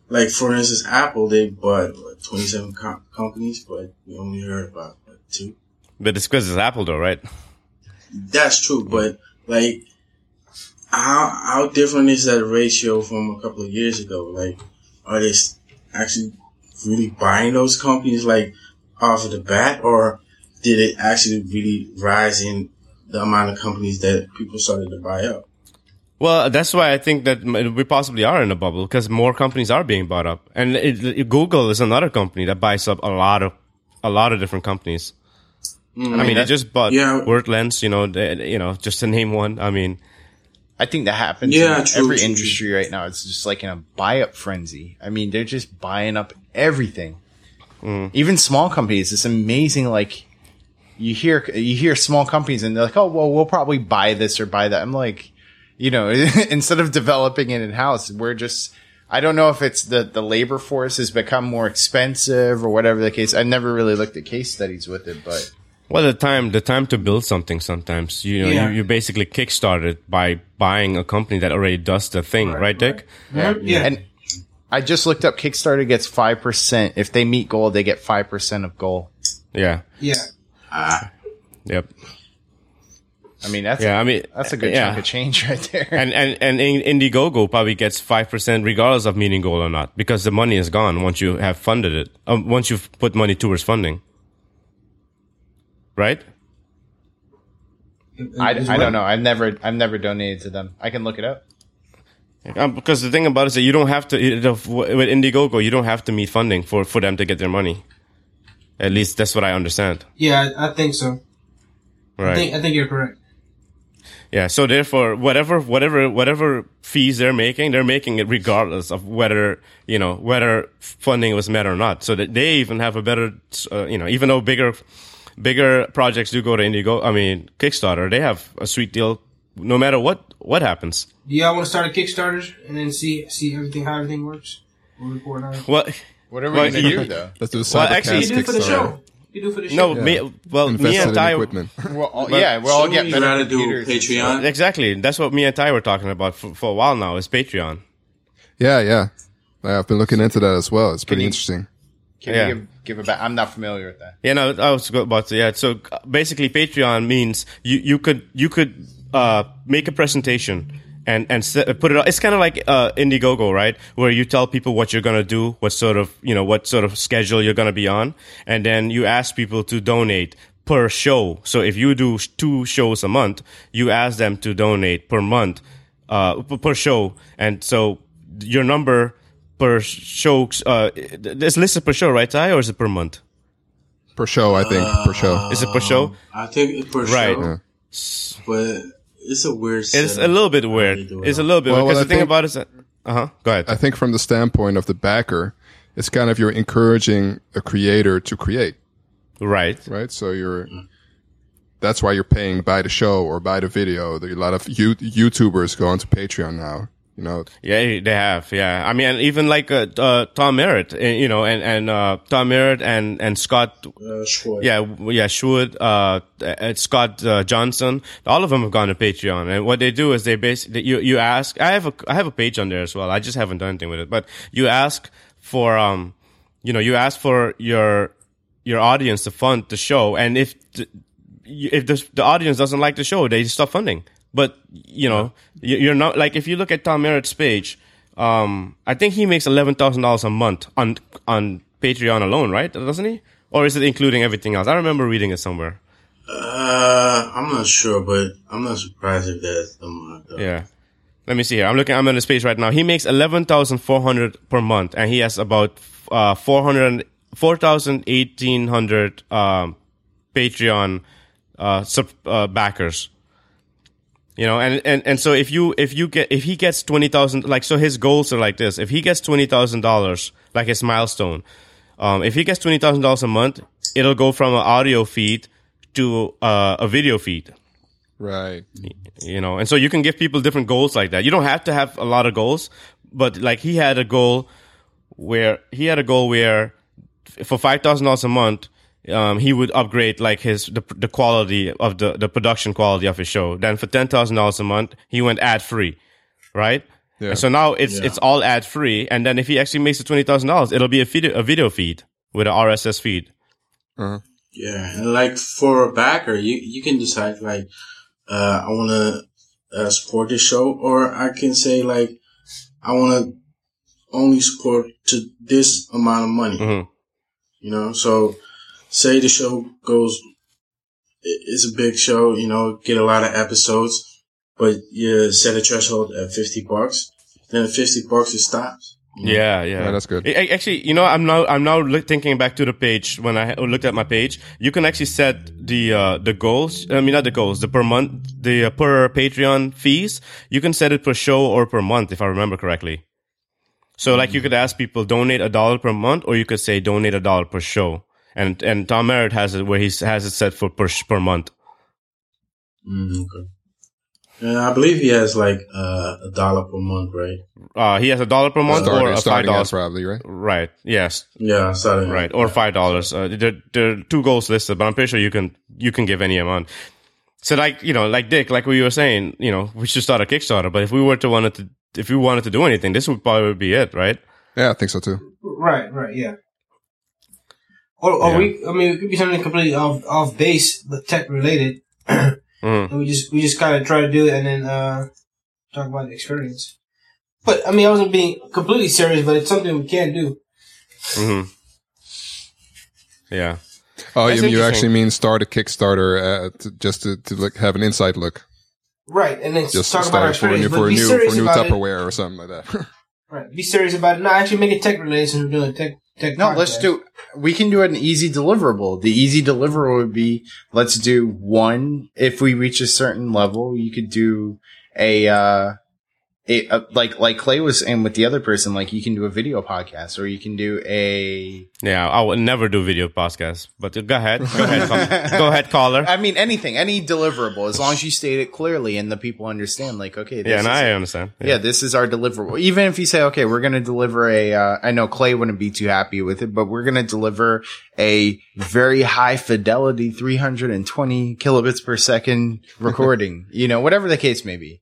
like for instance, Apple, they bought what, 27 com- companies, but we only heard about what, two. But it's because it's Apple, though, right? That's true, but like, how how different is that ratio from a couple of years ago? Like, are they actually really buying those companies like off of the bat, or did it actually really rise in the amount of companies that people started to buy up? Well, that's why I think that we possibly are in a bubble because more companies are being bought up, and it, it- Google is another company that buys up a lot of a lot of different companies. Mm. I mean, they just bought Yeah. WordLens, you know, they, you know, just to name one. I mean, I think that happens Yeah, in true, every true, industry right now. It's just like in a buy up frenzy. I mean, they're just buying up everything. Mm. Even small companies. It's amazing. Like you hear, you hear small companies and they're like, Oh, well, we'll probably buy this or buy that. I'm like, you know, instead of developing it in house, we're just, I don't know if it's the, the labor force has become more expensive or whatever the case. I've never really looked at case studies with it, but well, the time the time to build something sometimes you know Yeah. you, you basically kickstart it by buying a company that already does the thing, right, Dick? Yeah. And I just looked up Kickstarter gets 5%. If they meet goal, they get 5% of goal. Yeah, yeah. yep, I mean, that's, yeah. I mean, that's a good yeah. chunk of change right there. And and and Indiegogo probably gets five percent regardless of meeting goal or not because the money is gone once you have funded it. Um, once you've put money towards funding, right? I, I don't know. I've never, I've never donated to them. I can look it up. Um, because the thing about it is that you don't have to with Indiegogo you don't have to meet funding for for them to get their money. At least that's what I understand. Yeah, I, I think so. Right. I think I think you're correct. Yeah. So therefore, whatever, whatever, whatever fees they're making, they're making it regardless of whether you know whether funding was met or not. So that they even have a better, uh, you know, even though bigger, bigger projects do go to Indigo, I mean Kickstarter, they have a sweet deal no matter what what happens. Do y'all want to start a Kickstarter and then see see everything how everything works? We'll report on it. Well, What are we Well, going to you- do though? Let's do a Well, actually, You do for the show. You do for the show. no, me, well, Invest me and Ty, equipment. Well, all- yeah, we'll all Shouldn't better rather do computers. Patreon? exactly. That's what me and Ty were talking about for, for a while now. Is Patreon. Yeah, yeah. I've been looking into that as well. It's pretty you- interesting. Can Yeah. you give, give a back? I'm not familiar with that. Yeah, no, I was about to. Yeah, so uh, basically, Patreon means you you could you could uh, make a presentation and and set, put it. It's kind of like uh, Indiegogo, right? Where you tell people what you're gonna do, what sort of you know what sort of schedule you're gonna be on, and then you ask people to donate per show. So if you do two shows a month, you ask them to donate per month, uh, per show, and so your number per show. Uh, it's listed per show, right, Ty, or is it per month? Per show, I think. per show. Is it per show? I think it's for Right. sure, but it's a weird. It's a little bit weird. they do it. It's a little bit Well, because well, the I thing about it is that. Uh huh. Go ahead. I think from the standpoint of the backer, it's kind of you're encouraging a creator to create, right. right? So you're, that's why you're paying by the show or by the video. There are a lot of you, YouTubers go onto Patreon now. You know, Yeah, they have. Yeah. I mean, and even like uh, uh, Tom Merritt, uh, you know, and and uh, Tom Merritt and and Scott. Uh, Yeah, yeah, Sherwood, uh, uh, Scott uh, Johnson, all of them have gone to Patreon, and what they do is they basically you you ask. I have a I have a page on there as well. I just haven't done anything with it, but you ask for um, you know, you ask for your your audience to fund the show, and if the, if the the audience doesn't like the show, they stop funding. But you know, you- you're not like if you look at Tom Merritt's page, um, I think he makes eleven thousand dollars a month on on Patreon alone, right? Doesn't he? Or is it including everything else? I remember reading it somewhere. Uh, I'm not sure, but I'm not surprised if that's the amount. though. Yeah. Let me see here. I'm looking. I'm on his page right now. He makes eleven thousand four hundred per month, and he has about uh, 400, 4,1800 um, Patreon uh, sub, uh, backers. You know, and, and, and so if you if you get if he gets twenty thousand, like so his goals are like this. If he gets twenty thousand dollars, like his milestone, um, if he gets twenty thousand dollars a month, it'll go from an audio feed to uh, a video feed right? you know and so you can give people different goals like that you don't have to have a lot of goals but like he had a goal where he had a goal where for $5000 a month um, he would upgrade like his the the quality of the the production quality of his show. Then for ten thousand dollars a month, he went ad free, right? Yeah. And so now it's Yeah. it's all ad free, and then if he actually makes it twenty thousand dollars, it'll be a video a video feed with an RSS feed. Uh-huh. Yeah, and like for a backer, you you can decide like, uh, I want to uh, support this show, or I can say like, I want to only support to this amount of money. hmm You know, so say the show goes, it's a big show, you know, get a lot of episodes, but you set a threshold at fifty bucks, then at fifty bucks it stops. Yeah, yeah, Yeah, that's good. I- I- Actually, you know, I'm now I'm now thinking back to the page when I looked at my page. You can actually set the uh, the goals. I mean, not the goals. The per month, the uh, per Patreon fees. You can set it per show or per month, if I remember correctly. So, like, you could ask people donate a dollar per month, or you could say donate a dollar per show. And and Tom Merritt has it where he has it set for per per month. Mm, okay. And I believe he has like uh, a dollar per month, right? Uh, he has a dollar per month or Starting, a five dollars. probably right. Right. Yes. Yeah, sorry. right or five dollars uh, there, there are two goals listed but i'm pretty sure you can you can give any amount so like you know like dick like we were saying you know we should start a kickstarter but if we were to wanted to if we wanted to do anything this would probably be it right Yeah, I think so too. Right, right, yeah. Or, or Yeah. we, I mean, it could be something completely off, off base, but tech related. And we just, we just kind of try to do it and then, uh, talk about the experience. But, I mean, I wasn't being completely serious, but it's something we can do. hmm yeah Oh, That's you, you actually mean start a Kickstarter uh, to, just to, to like have an inside look, Right, and then just talk about our start for a experience, new but for a be new serious for new about it. Tupperware or something like that. Right, be serious about it. No, actually make it tech related since we're doing tech, No, let's do. We can do an easy deliverable. The easy deliverable would be let's do one. If we reach a certain level, you could do a, uh, a, a like like Clay was saying with the other person. Like you can do a video podcast, or you can do a. yeah i would never do video podcast. but go ahead go ahead go ahead caller I mean, anything, any deliverable, as long as you state it clearly and the people understand. Like, okay, this yeah and i understand yeah, this is our deliverable. Even if you say, okay, we're going to deliver a, uh, I know Clay wouldn't be too happy with it, but we're going to deliver a very high fidelity 320 kilobits per second recording, you know, whatever the case may be.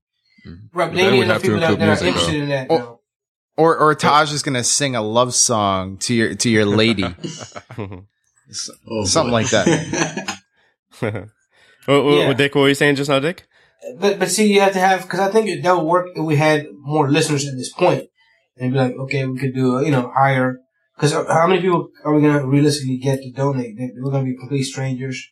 Right, but Then then we have have to people that, include that are music, interested though. in that. Oh. now. Or, or Taj is going to sing a love song to your, to your lady. S- Oh, Something boy. like that. what, what, Yeah. dick what were you saying just now dick But but see, you have to have because I think that would work if we had more listeners at this point, and be like, okay, we could do a, you know higher. Because how many people are we gonna realistically get to donate? We're gonna be complete strangers.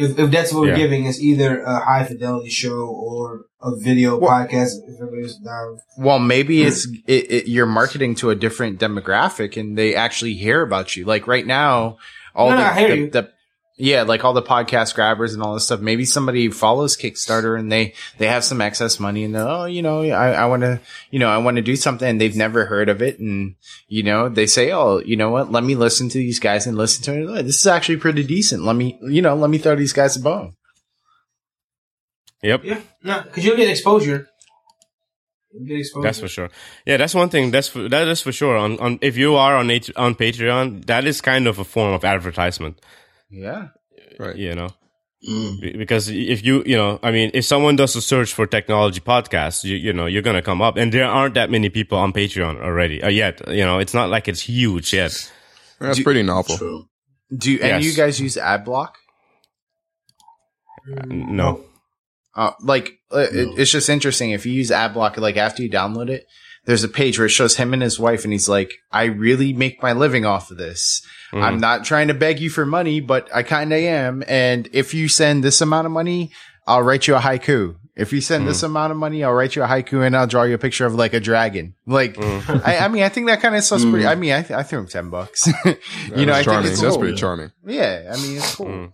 If if that's what we're Yeah. giving, it's either a high fidelity show or a video Well- podcast. If everybody's down, Well, maybe hmm. it's it, it, you're marketing to a different demographic, and they actually hear about you. Like right now, all No, the, no, the, the- yeah, like all the podcast grabbers and all this stuff. Maybe somebody follows Kickstarter and they they have some excess money, and they're, oh, you know, I, I want to, you know, I want to do something, and they've never heard of it, and you know, they say, oh, you know what? Let me listen to these guys and listen to it. Oh, This is actually pretty decent. Let me, you know, let me throw these guys a bone. yep yeah, no, because you'll get exposure. You'll get exposure. That's for sure. Yeah, that's one thing. That's for, that is for sure. On, on if you are on H- on Patreon, that is kind of a form of advertisement. Yeah. right. You know, Mm. Because if you you know, I mean, if someone does a search for technology podcasts, you you know, you're gonna come up, and there aren't that many people on Patreon already uh, yet. You know, it's not like it's huge yet. That's Do- pretty novel. True. Do and you Yes. guys use AdBlock? No. Uh, like uh, it, it's just interesting if you use AdBlock. Like after you download it, there's a page where it shows him and his wife, and he's like, "I really make my living off of this. Mhm. I'm not trying to beg you for money, but I kind of am. And if you send this amount of money, I'll write you a haiku. If you send this amount of money, I'll write you a haiku, and I'll draw you a picture of like a dragon. Like, I, I mean, I think that kind of stuff's pretty. I mean, I, th- I threw him ten bucks. you know, That's I think charming. it's That's cool. pretty charming. Yeah, I mean, it's cool. Mm.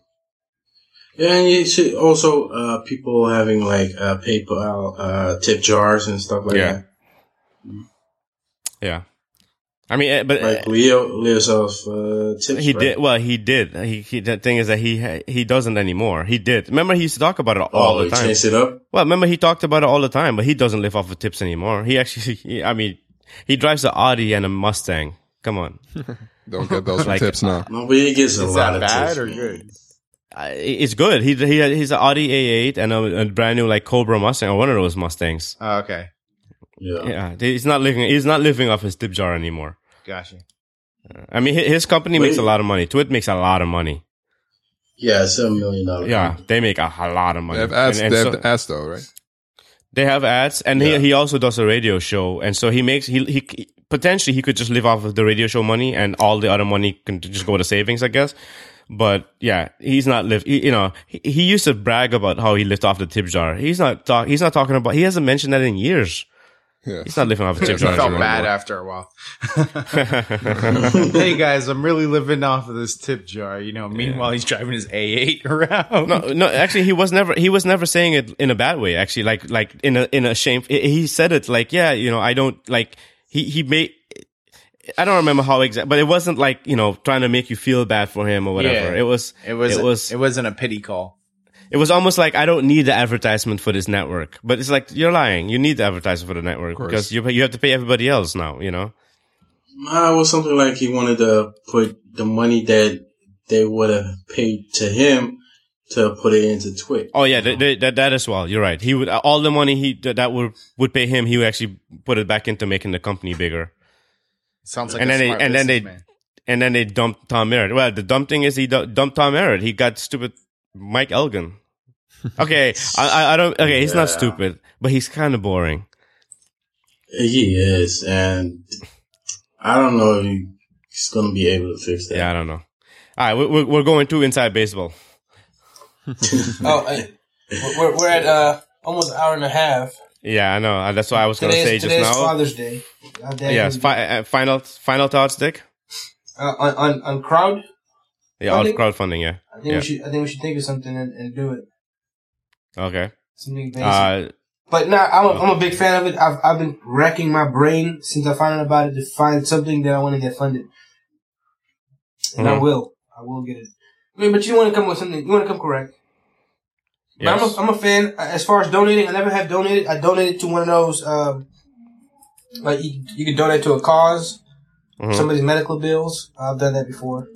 Yeah, and you see also uh, people having like uh, PayPal uh, tip jars and stuff like Yeah. that. Yeah. I mean, eh, but eh, Like Leo, Leo off uh, tips. he right? did. Well, he did. He, he. The thing is that he he doesn't anymore. He did. Remember, he used to talk about it all Oh, the he time. changed it up. Well, remember he talked about it all the time, but he doesn't live off of tips anymore. He actually, he, I mean, he drives an Audi and a Mustang Come on. Don't get those Like- tips now. No, but he gets a Is lot of bad tips, or good? Uh, it's good. He he he's an Audi A8 and a, a brand new like Cobra Mustang or one of those Mustangs. Oh, okay. Yeah. Yeah, he's not living. He's not living off his tip jar anymore. Gotcha. Uh, I mean, his company makes a lot of money. Twit makes a lot of money. Yeah, seven million dollars. Yeah, they make a, a lot of money. They have ads. And- and they so- have ads though, right? They have ads, and Yeah. he he also does a radio show, and so he makes he he potentially he could just live off of the radio show money, and all the other money can just go to savings, I guess. But yeah, he's not live. he- You know, he, he used to brag about how he lived off the tip jar. He's not talk. He's not talking about. He hasn't mentioned that in years. Yeah. He's not living off the tip I jar. felt anymore. bad after a while. hey guys, I'm really living off of this tip jar. You know, meanwhile he's driving his A8 around. No, no. Actually, he was never. He was never saying it in a bad way. Actually, like like in a in a shame. He said it like, yeah, you know, I don't like. He he made. I don't remember how exact, but it wasn't like you know trying to make you feel bad for him or whatever. Yeah. It was. It was. It was. It wasn't a pity call. It was almost like I don't need the advertisement for this network, but it's like you're lying. You need the advertisement for the network because you you have to pay everybody else now. You know. Uh, it was something like he wanted to put the money that they would have paid to him to put it into Twitch. Oh yeah, that that, that as well. You're right. He would all the money he that that would would pay him. He would actually put it back into making the company bigger. Sounds like And a then they- and then they- businessman. and then they dumped Tom Merritt. Well, the dumb thing is he du- dumped Tom Merritt. He got stupid Mike Elgan. Okay, I, I I don't. Okay, he's not stupid, but he's kind of boring. He is, and I don't know if he's going to be able to fix that. Yeah, I don't know. All right, we- we're we're going to inside baseball. Oh, hey, we're, we're at uh, almost an hour and a half. Yeah, I know. Uh, That's what I was going to say Today's, just today's now. Father's Day. Dad, Yes. Fi- uh, final final thoughts, Dick. uh, on, on on crowd. Yeah, all Funding? crowdfunding. Yeah. I think Yeah. we should. I think we should think of something and, and do it. Okay. Something basic. Uh, but nah, I'm a, I'm a big fan of it. I've I've been racking my brain since I found out about it to find something that I want to get funded, and I Mhm. will. I will get it. I mean, but you want to come with something. You want to come correct. But I'm, a, I'm a fan. As far as donating, I never have donated. I donated to one of those, um, like you, you can donate to a cause, Mhm. somebody's medical bills. I've done that before.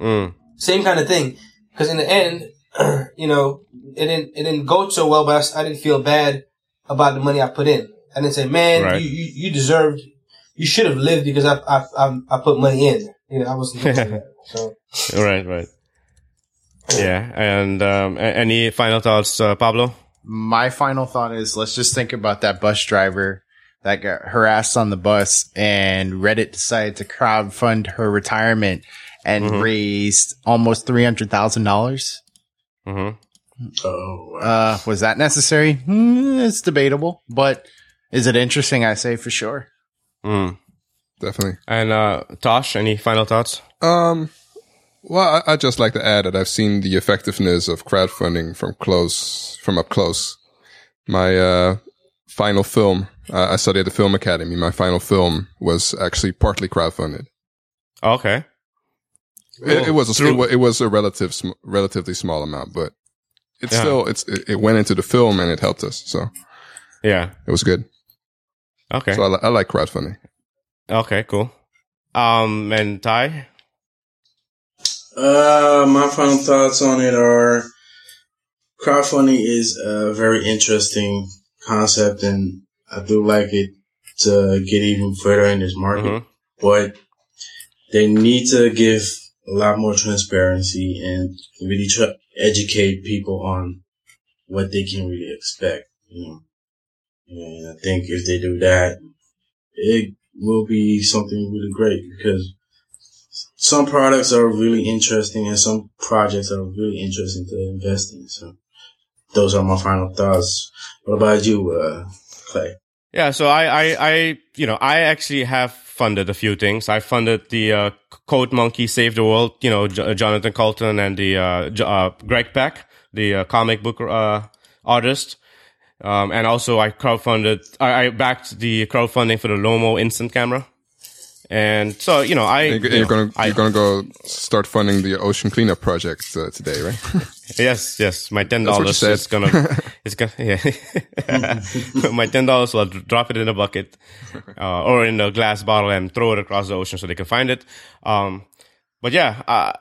Mm. Same kind of thing. Because in the end, you know, it didn't it didn't go so well, but I didn't feel bad about the money I put in. I didn't say, man, Right. you, you you deserved, you should have lived because I I I, I put money in. You know, I wasn't. looking that. So Right. Right. Yeah. And um, any final thoughts, uh, Pablo? My final thought is let's just think about that bus driver that got harassed on the bus and Reddit decided to crowdfund her retirement and Mhm. raised almost $300,000. Mm-hmm. Oh, wow. Uh, was that necessary? Hmm, it's debatable, but is it interesting? I say for sure. Mm. Definitely. And uh, Tosh, any final thoughts? Um, well, I, I just like to add that I've seen the effectiveness of crowdfunding from close, from up close. My uh, final film, uh, I studied at the Film Academy. My final film was actually partly crowdfunded. Okay. It, it was a, Through- it, was a relative, sm- relatively small amount, but it's Yeah. still it's it, it went into the film and it helped us, so Yeah. it was good. Okay. So I, li- I like crowdfunding. Okay. Cool. Um, and Ty. Uh, my final thoughts on it are crowdfunding is a very interesting concept, and I do like it to get even further in this market. Mhm. But they need to give a lot more transparency and really try educate people on what they can really expect. You know, and I think if they do that, it will be something really great because some products are really interesting and some projects are really interesting to invest in. So those are my final thoughts. What about you, uh, Clay? Yeah, so I, I, I, you know, I actually have funded a few things. I funded the uh, Code Monkey Save the World, you know, J- Jonathan Coulton and the uh, J- uh, Greg Pak, the uh, comic book uh, artist. Um, and also I crowdfunded, I, I backed the crowdfunding for the Lomo instant camera. And so, you know, I, you're, you you're gonna you're gonna go start funding the ocean cleanup project uh, today, right? Yes, yes. My ten That's what you dollars is gonna, it's gonna, yeah. my ten dollars will drop it in a bucket, uh, or in a glass bottle and throw it across the ocean so they can find it. Um, but yeah, uh,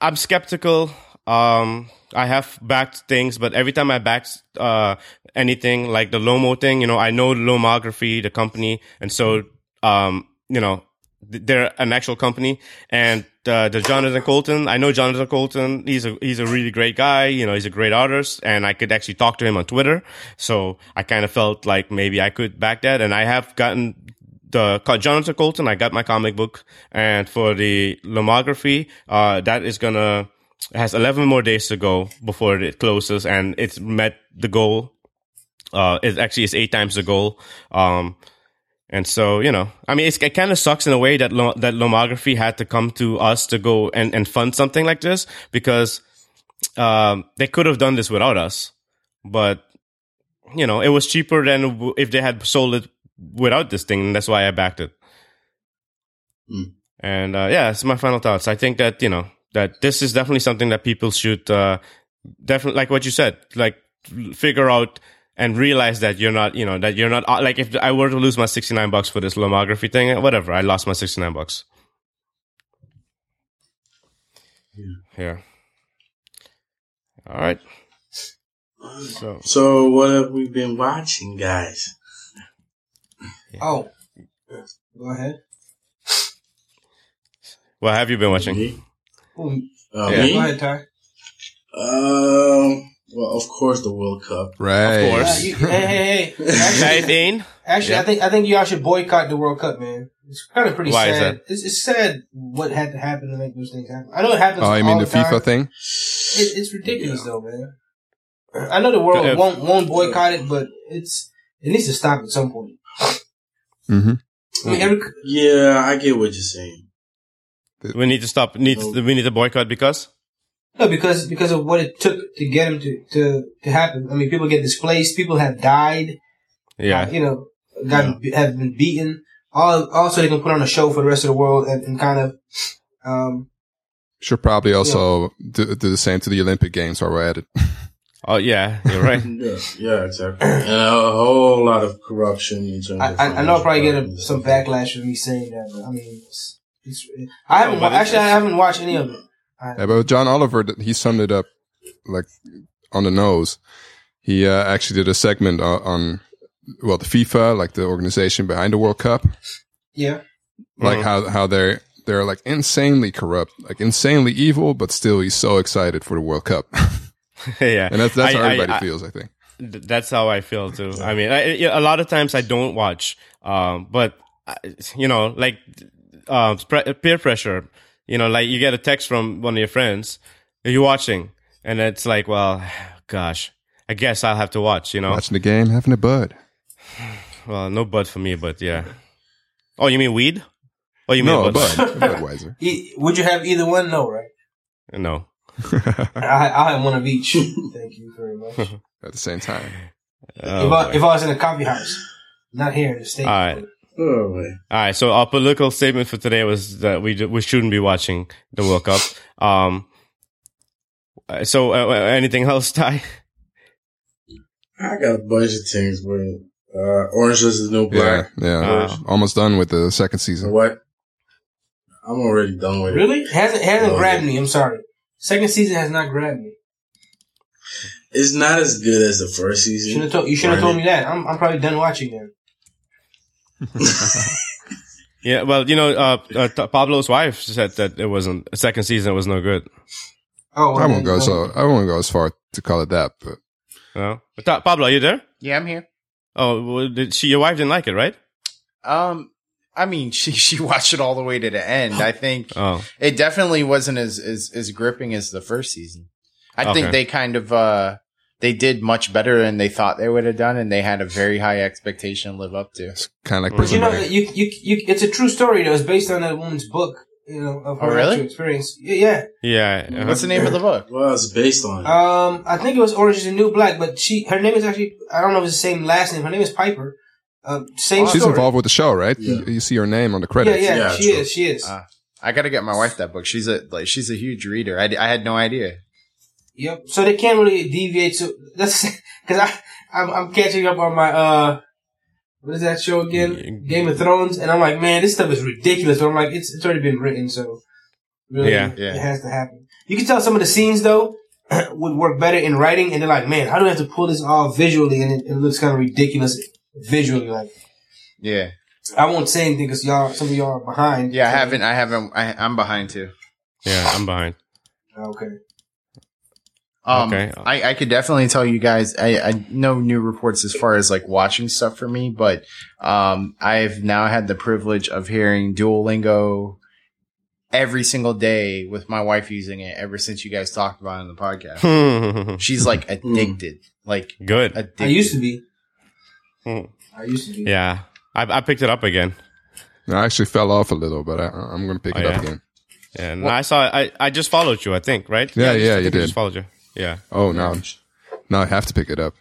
I'm skeptical. Um, I have backed things, but every time I backed, uh, anything like the Lomo thing, you know, I know Lomography, the company, and so, um, you know, they're an actual company and uh, the Jonathan Coulton, I know Jonathan Coulton. He's a he's a really great guy. You know, he's a great artist, and I could actually talk to him on Twitter. So I kind of felt like maybe I could back that, and I have gotten the Jonathan Coulton. I got my comic book, and for the Lomography, uh, that is gonna has 11 more days to go before it closes, and it's met the goal. Uh, it actually is eight times the goal. Um, and so, you know, I mean, it's, it kind of sucks in a way that lo- that Lomography had to come to us to go and, and fund something like this because um, they could have done this without us, but you know, it was cheaper than w- if they had sold it without this thing. And that's why I backed it. Mm. And uh, yeah, it's my final thoughts. I think that you know that this is definitely something that people should uh, definitely like what you said, like figure out and realize that you're not, you know, that you're not uh, like if I were to lose my 69 bucks for this lomography thing, whatever, I lost my 69 bucks. Yeah. All right. So, So what have we been watching, guys? Oh, go ahead. what have you been watching? Me? Ooh, Uh, Yeah. me? Go ahead, Ty. Um, well, of course, the World Cup. right. Of course. Uh, you, hey, hey, hey. Actually, Hey, actually Yeah. I think I think y'all should boycott the World Cup, man. It's kind of pretty Why is sad. that? It's, it's sad what had to happen to make those things happen. I know it happens. Oh, you all mean the time. FIFA thing? It, it's ridiculous, though, man. I know the world Uh, won't won't boycott it, but it's it needs to stop at some point. Mm-hmm. I mean, every, Yeah, I get what you're saying. We need to stop. Need we need to boycott because no, because because of what it took to get them to to to happen. I mean, people get displaced. People have died. yeah, uh, you know, got have been beaten. All also they can put on a show for the rest of the world and, and kind of um Should probably also do, do the same to the Olympic Games while we're at it. oh yeah, you're right. Yeah, yeah, exactly. And a whole lot of corruption in terms I, of I, I know I'll probably get a, some backlash for me saying that, but I mean, it's, it's I haven't No, but actually I haven't watched any of it. I, Yeah, but John Oliver, he summed it up like on the nose. He uh, actually did a segment on, on, well, the FIFA, like the organization behind the World Cup, yeah, like Mhm. how, how they're, they're like insanely corrupt, like insanely evil, but still he's so excited for the World Cup. yeah, and that's, that's how I- I- everybody I- feels, I think. That's how I feel too. I mean, I, I- a lot of times I don't watch, um, but I- you know, like pre- peer pressure. You know, like you get a text from one of your friends, "Are you watching?" And it's like, well, gosh, I guess I'll have to watch. You know, Watching the game, having a bud. well, no bud for me, but yeah. Oh, you mean weed? Oh, you mean No, a bud? bud. Budweiser. E- would you have either one? No, right? No. I, I'll have one of each. Thank you very much. At the same time. Oh, I, if I was in a coffee house, not here in the states. All right. Oh, man. All right. So our political statement for today was that we we shouldn't be watching the World Cup. Um. uh, So uh, uh, anything else, Ty? I got a bunch of things, but uh, Orange is the New Yeah, Black. yeah. Uh, Almost done with the second season. what? I'm already done with it. Really? Hasn't hasn't Oh, grabbed yeah. me. I'm sorry. Second season has not grabbed me. It's not as good as the first Should season. have told you should have told me that. I'm I'm probably done watching then. Yeah. Well, you know, uh, uh, Pablo's wife said that it wasn't second season It was no good. Oh, well, I won't go so I won't go as far to call it that, but No. But Ta- Pablo, are you there? Yeah, I'm here. Oh, well, did she? Your wife didn't like it, right? Um, I mean, she she watched it all the way to the end. I think Oh. it definitely wasn't as as as gripping as the first season. I Okay. think they kind of uh they did much better than they thought they would have done, and they had a very high expectation to live up to. it's kind of like But But you know, you, you, you, it's a true story though. It's based on that woman's book, you know, of her Oh, really? experience. Yeah, yeah. Yeah. uh-huh. What's the name of the book? Well, it's based on. Um, I think it was Orange is the New Black, but she, her name is actually, I don't know if it's the same last name. Her name is Piper. Uh, same She's story. involved with the show, right? Yeah. You, you see her name on the Yeah, credits. yeah, Yeah, she true. is. She is. Uh, I got to get my wife that book. She's a like she's a huge reader. I, I had no idea. Yep. So they can't really deviate to that's because I I'm, I'm catching up on my uh what is that show again? Game of Thrones, and I'm like, man, this stuff is ridiculous. But I'm like, it's it's already been written, so really, Yeah. Yeah. it has to happen. You can tell some of the scenes though would work better in writing, and they're like, man, how do I have to pull this off visually, and it, it looks kind of ridiculous visually. Like, Yeah, I won't say anything because y'all, some of y'all are behind. yeah. I haven't. I haven't. I, I'm behind too. Yeah, I'm behind. Okay. Um, Okay. I, I could definitely tell you guys. I, I know new reports as far as like watching stuff for me, but um, I've now had the privilege of hearing Duolingo every single day with my wife using it ever since you guys talked about it on the podcast. She's like addicted, like Good. addicted. I used to be. Hmm. I used to be. Yeah, I, I picked it up again. I actually fell off a little, but I, I'm going to pick Oh, it up yeah? again. And I saw I I just followed you. I think right. Yeah, I just- yeah, I you I did. Just followed you. Yeah. Oh, now, now I have to pick it up.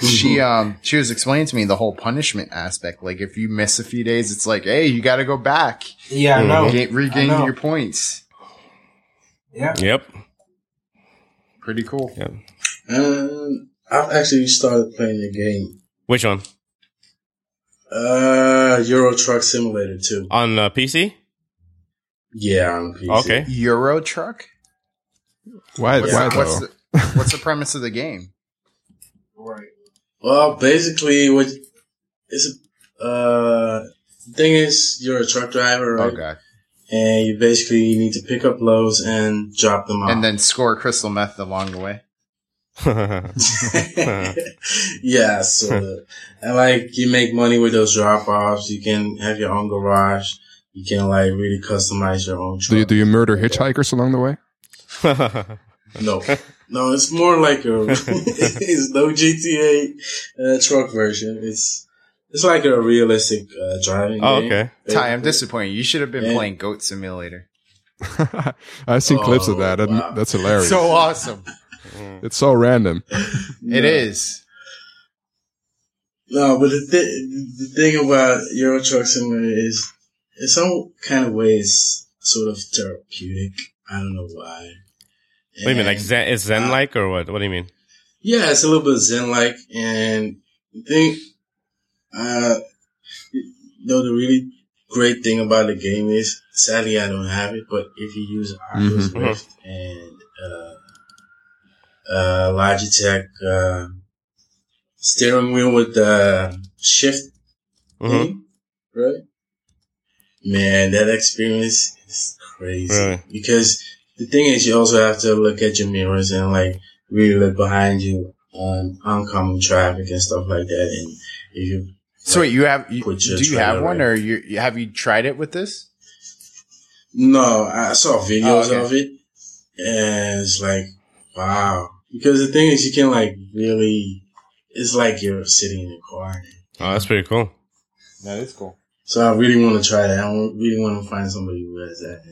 she um she was explaining to me the whole punishment aspect. Like if you miss a few days, it's like, hey, you got to go back, Yeah, I know. Ga- regain I know. your points. Yeah. yep. Pretty cool. Yeah. Um, I've actually started playing the game. Which one? Uh, Euro Truck Simulator 2. On uh, PC? Yeah, on PC. Okay. Euro truck. Why, What's, why the, what's, the, what's the premise of the game? Right. Well, basically, what it's a uh thing is, you're a truck driver, right? God! And you basically need to pick up loads and drop them off. And then score crystal meth along the way. yeah, so and like you make money with those drop offs. You can have your own garage. You can like really customize your own truck. Do you, do you murder hitchhikers along the way? No, no, it's more like a it's no GTA uh, truck version. It's it's like a realistic uh, driving. oh, game, okay. Ty, I'm disappointed. You should have been Yeah. playing Goat Simulator. I've seen clips of Oh, that. wow. That's hilarious. So awesome. it's so random. It is. No, but the, th- the thing about Euro Truck Simulator is, in some kind of ways, sort of therapeutic. I don't know why. What do you mean? Like Zen? Is Zen like or what? What do you mean? Yeah, it's a little bit Zen-like, and I think uh, you know, the really great thing about the game is, sadly I don't have it, but if you use Oculus Mhm. Rift and, uh, uh, Logitech, uh, steering wheel with the shift hmm thing, right? Man, that experience is crazy. Really? Because the thing is, you also have to look at your mirrors and like really look behind you on oncoming traffic and stuff like that. And if you So wait, you have? You, Put do you have one, in. or you you- have you tried it with this? no, I saw videos Oh, okay. of it, and it's like wow. Because the thing is, you can like really, it's like you're sitting in a car. Oh, that's pretty cool. That is cool. So I really want to try that. I really want to find somebody who has that.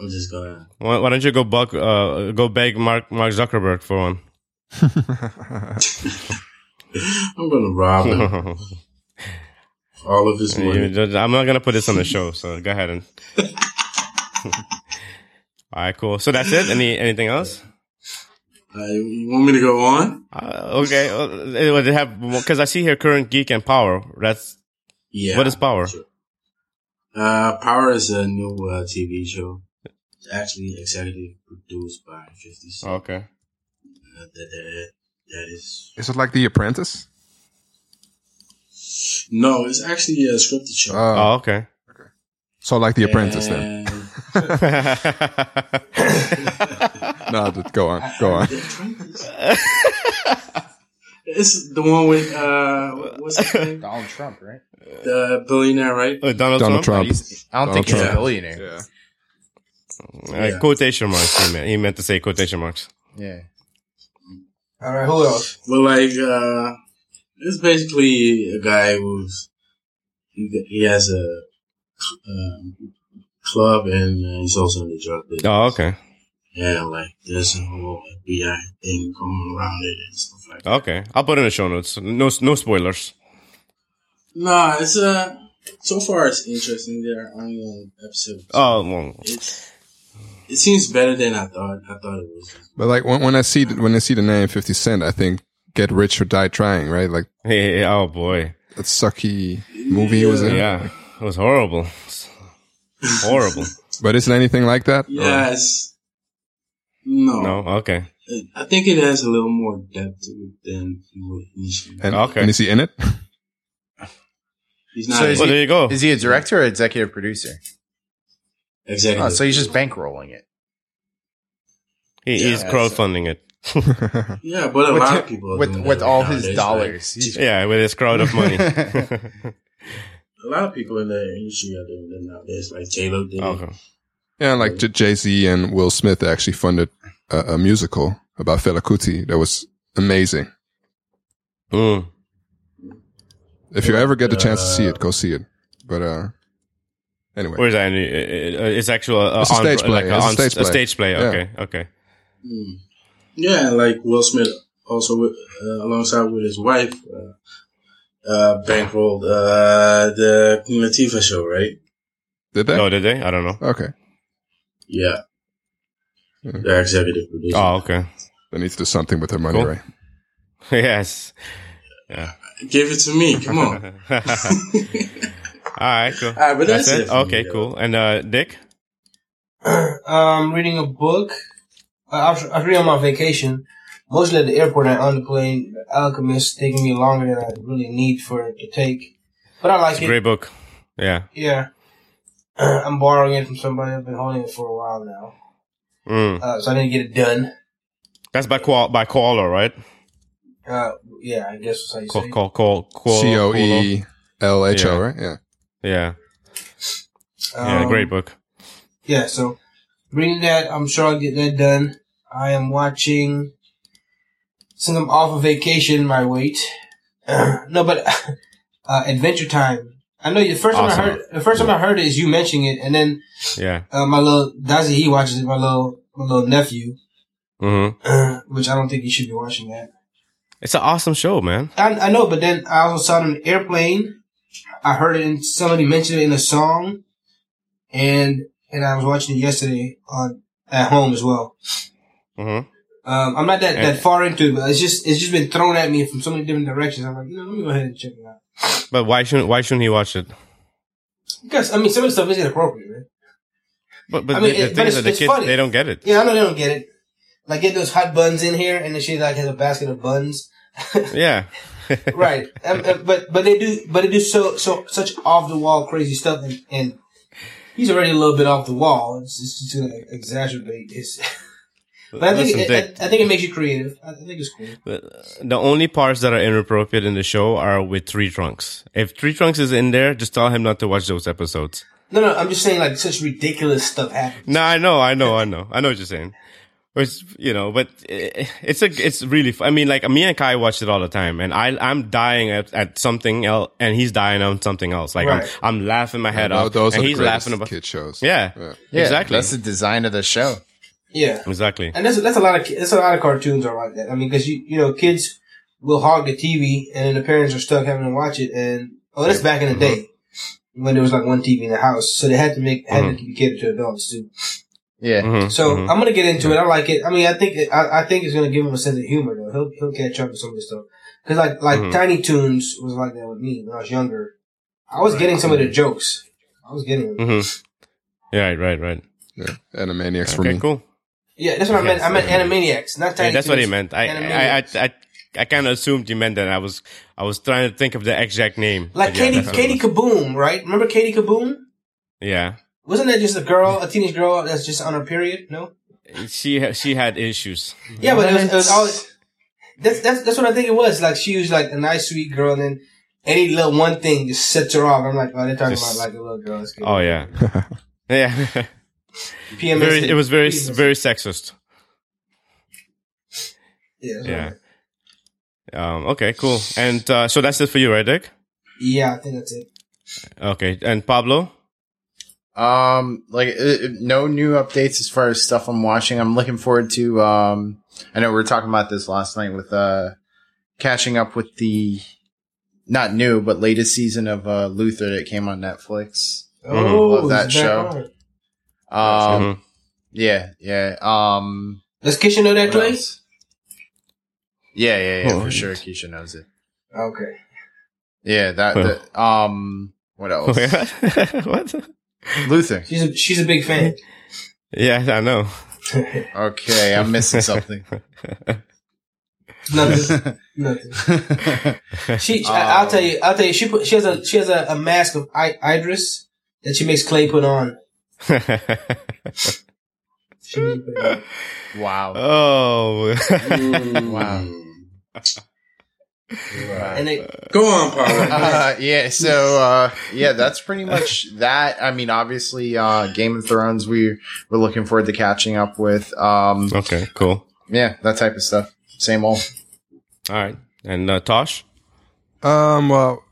And I'm just gonna. Why, why don't you go bug, uh, go beg Mark Mark Zuckerberg for one? I'm gonna rob him all of his money. I'm not gonna put this on the show, so go ahead and. All right, cool. So that's it. Any anything else? Uh, you want me to go on? Uh, okay. Uh, what they have because I see here current geek and power. That's Yeah. what is power? Sure. Uh, Power is a new uh, TV show. It's actually executive produced by 50 Cent. Okay. Uh, that, that, that is Is it like The Apprentice? no, it's actually a scripted show. Oh, Oh, okay. so like The Apprentice then. No, just go on, go on. it's the one with uh, what's his name? Donald Trump, right? The billionaire, right? Uh, Donald, Donald Trump. Trump. I don't Donald think he's a billionaire. Yeah. Uh, Yeah. Quotation marks. He meant, he meant to say quotation marks. Yeah. All right. Who else? Well, like, uh, it's basically a guy who's he, he has a um, club and uh, he's also in the drug business. Oh, okay. Yeah, like there's a whole FBI thing going around it and stuff like that. Okay, I'll put in the show notes. No, no spoilers. Nah, it's uh so far it's interesting. There are only on episodes. Oh, well, It's it seems better than I thought. I thought it was. But like when, when I see when I see the name Fifty Cent, I think "Get Rich or Die Trying," right? Like hey, oh boy, that sucky movie he was in. yeah, it was horrible, horrible. But isn't anything like that? Or- Yes. No. No, okay, I think it has a little more depth to it than you would initially. and, Okay. and is he in it? He's not So is well there you go. Is he a director or executive producer? Exactly. Oh, so he's just bankrolling it. He, he's Yeah, crowdfunding it. yeah, but a With lot hi- of people with with all nowadays, his dollars. He's- Yeah, with his crowd of money. a lot of people in the industry are doing that nowadays. Like J Lo did. okay. Yeah, like Jay Z and Will Smith actually funded a, a musical about Fela Kuti that was amazing. Mm. If you ever get the chance to see it, go see it. But uh, anyway, Where is that? Uh, uh, It's actual. Uh, It's a on- stage play. Like It's a on- stage play. A stage play. Yeah. Okay. Okay. Mm. Yeah, like Will Smith also with, uh, alongside with his wife, uh, uh, bankrolled uh, the Queen Latifah show, right? did they? Oh, did they? I don't know. Okay, Yeah. Yeah. The executive producer. Oh, okay. they need to do something with their money, Cool. right? yes. Yeah. Give it to me. Come on. All right. Cool. All right, but that's, it. for Okay. though. Cool. And uh, Dick. um, reading a book. Uh, I was, I was reading on my vacation, mostly at the airport and on the plane. The Alchemist taking me longer than I really need for it to take, but I like It's it. great book. Yeah. Yeah, I'm borrowing it from somebody. I've been holding it for a while now, Mm. uh, so I didn't get it done. That's by Qual by Koala, right? Uh, yeah, I guess that's how you Call, say. it. call, call, call, C O E L H O, right? Yeah. Yeah. Yeah. Um, Great book. Yeah, so reading that, I'm sure I'll get that done. I am watching, since I'm off of vacation, my weight. no, but uh, Adventure Time. I know the first Awesome. time I heard the first time I heard it is you mentioning it, and then Yeah. uh, my little Dazi he watches it. My little my little nephew, Mm-hmm. which I don't think he should be watching that. It's an awesome show, man. I, I know, but then I also saw it on an airplane. I heard it and somebody mentioned it in a song, and and I was watching it yesterday on at home as well. Mm-hmm. Um, I'm not that, And- that far into it, but it's just it's just been thrown at me from so many different directions. I'm like, you know, let me go ahead and check it out. But why shouldn't why shouldn't he watch it? Because I mean, some of the stuff is inappropriate, right? But but I mean, the, the it- but is it's- that the it's kids funny. they don't get it. Yeah, I know they don't get it. Like get those hot buns in here, and then she like has a basket of buns. Yeah. right, um, uh, but but they do, but they do so so such off the wall crazy stuff, and, and he's already a little bit off the wall. It's, it's just gonna exacerbate his. but I think Listen, it, I, I think it makes you creative. I think it's cool. But the only parts that are inappropriate in the show are with Tree Trunks. If Tree Trunks is in there, just tell him not to watch those episodes. No, no, I'm just saying like such ridiculous stuff happens. No, I know, I know, I know, I know what you're saying. Which you know, but it's a, it's really. I mean, like me and Kai watch it all the time, and I, I'm dying at, at something else, and he's dying on something else. Like Right. I'm, I'm laughing my head Tho- off, those and are he's greatest laughing about. kid shows. Yeah, Yeah. Yeah, exactly, That's the design of the show. Yeah. exactly. And that's that's a lot of that's a lot of cartoons are like that. I mean, because you you know kids will hog the TV, and then the parents are stuck having to watch it. And oh, that's back in the mm-hmm. day when there was like one TV in the house, so they had to make had to mm-hmm. be catered to adults too. Yeah. Mhm, So mhm. I'm gonna get into it. I like it. I mean, I think it, I, I think it's gonna give him a sense of humor though. He'll he'll catch up with some of this stuff. Because like like Mhm. Tiny Toons was like that with me when I was younger. I was getting some of the jokes. I was getting them. Mhm. Yeah, right, right, right. Yeah. Animaniacs for me. cool. Yeah, that's what I meant. I meant Animaniacs, not Tiny Yeah, that's what he meant. I, I, Animaniacs. I, I, I kind of assumed you meant that. I was, I was trying to think of the exact name. Like But yeah, Katie, that's what it Katie. Kaboom, right? Remember Katie Kaboom? Yeah, Wasn't that just a girl, a teenage girl that's just on her period? No. she, she had issues. Yeah, but it was, it was always. That's that's that's what I think it was. Like she was like a nice, sweet girl, and then any little one thing just sets her off. I'm like, oh, they're talking Just- about like a little girl. Oh yeah, yeah. PMS. very, it was very, PMS. very sexist. Yeah. Yeah. right. Um, okay, cool. And uh, so that's it for you, right, Dick? Yeah, I think that's it. Okay, and Pablo. Um, like uh, uh, no new updates as far as stuff I'm watching. I'm looking forward to. Um, I know we were talking about this last night with uh, catching up with the not new but latest season of uh, Luther that came on Netflix. Oh, Love that show. on. Um, Mhm. yeah, yeah. Um, Does Keisha know that place? Else? Yeah, yeah, yeah, Oh, for sure. yes. Keisha knows it. Okay. Yeah, that. Huh. that um, what else? what? Luther. She's a she's a big fan. Yeah, I know. Okay, I'm missing something. Nothing. Nothing. She, I, I'll tell you, I'll tell you, she put, she has a, she has a, a mask of I, Idris that she makes Clay put on. She makes him put it on. wow. oh. Wow. And they, Go on, Paul. Uh, yeah, so uh, yeah, that's pretty much that. I mean, obviously, uh, Game of Thrones, we we're looking forward to catching up with. Um, okay, cool. yeah, that type of stuff. Same old. All right. And uh, Tosh? Um, well,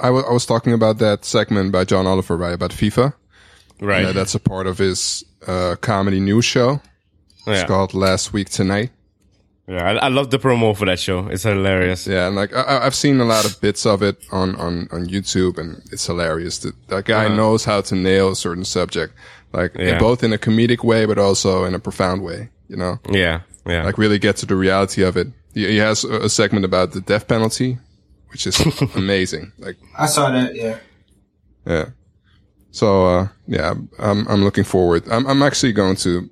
I wa- I was talking about that segment by John Oliver, right? About FIFA. Right. Yeah, that's a part of his uh, comedy news show. It's yeah. called Last Week Tonight. Yeah. I, I love the promo for that show. It's hilarious. Yeah, and like I- I, I've seen a lot of bits of it on on on YouTube, and it's hilarious. That that guy Uh-huh. knows how to nail a certain subject, like Yeah. both in a comedic way, but also in a profound way. You know, Yeah. Yeah. like really get to the reality of it. He, he has a, a segment about the death penalty, which is amazing. Like, I saw that, yeah. yeah. So uh, yeah, I'm I'm looking forward. I'm I'm actually going to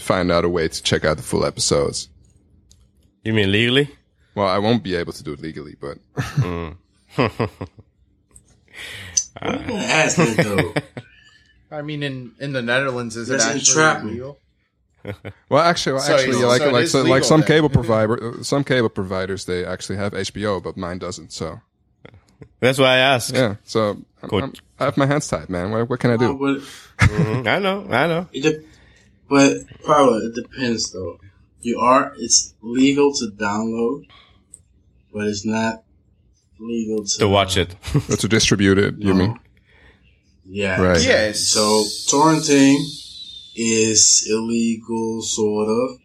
find out a way to check out the full episodes. You mean legally? Well, I won't be able to do it legally, but What are gonna ask me though? I mean, in in the Netherlands, is That's it actually entrapment. legal? Well, actually, well, So actually, it's- like so like is so, like some then. cable provider, some cable providers, they actually have HBO, but mine doesn't. So That's why I asked. yeah, so I'm, I'm, I have my hands tied, man. What, what can I do? But Mhm. I know. I know. it de- but probably it depends though. You are it's legal to download, but it's not legal to, To watch it. Or to distribute it? You No. mean? Yeah. Right. Yes. So torrenting is illegal, sort of,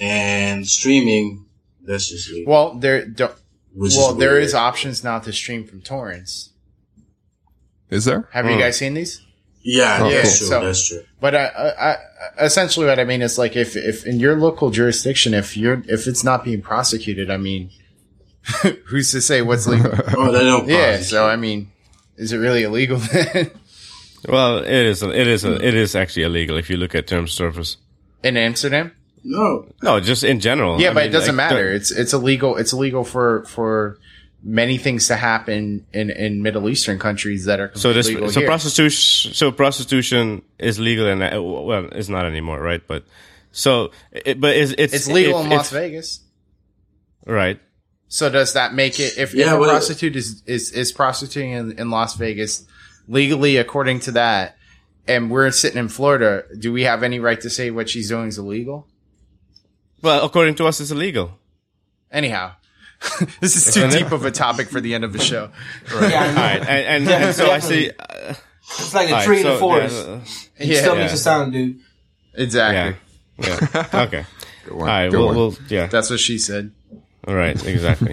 and streaming that's just legal. Well, there. Don't, well, is there weird. is options now to stream from torrents. Is there? Have Hmm. you guys seen these? Yeah, Oh, that's cool. true. So- that's true. But I, I, I, essentially, what I mean is like if if in your local jurisdiction, if you're if it's not being prosecuted, I mean, who's to say what's legal? Oh, they don't. yeah. prosecute. So I mean, is it really illegal then? Well, it is. It is. It is actually illegal if you look at terms of service. in Amsterdam? no, No, just in general. Yeah, I but mean, it doesn't like, matter. the- It's it's illegal. It's illegal for for many things to happen in in Middle Eastern countries that are So this, legal so here. prostitution, so prostitution is legal and well, it's not anymore, right? But so, it, but it's it's, it's legal if- in Las Vegas. right? So does that make it if, Yeah, if a but- prostitute is, is, is prostituting in, in Las Vegas legally according to that and we're sitting in Florida, do we have any right to say what she's doing is illegal? Well, according to us, it's illegal. Anyhow. this is too deep of a topic for the end of the show. Yeah, I know. All right, and and, and so I see. Uh, It's like a all right, tree in so, the forest. yeah, uh, it Yeah. still yeah. makes a sound, dude. Exactly. yeah, yeah. Okay. Good one. right. Good We'll, one. we'll yeah. That's what she said. All right. Exactly.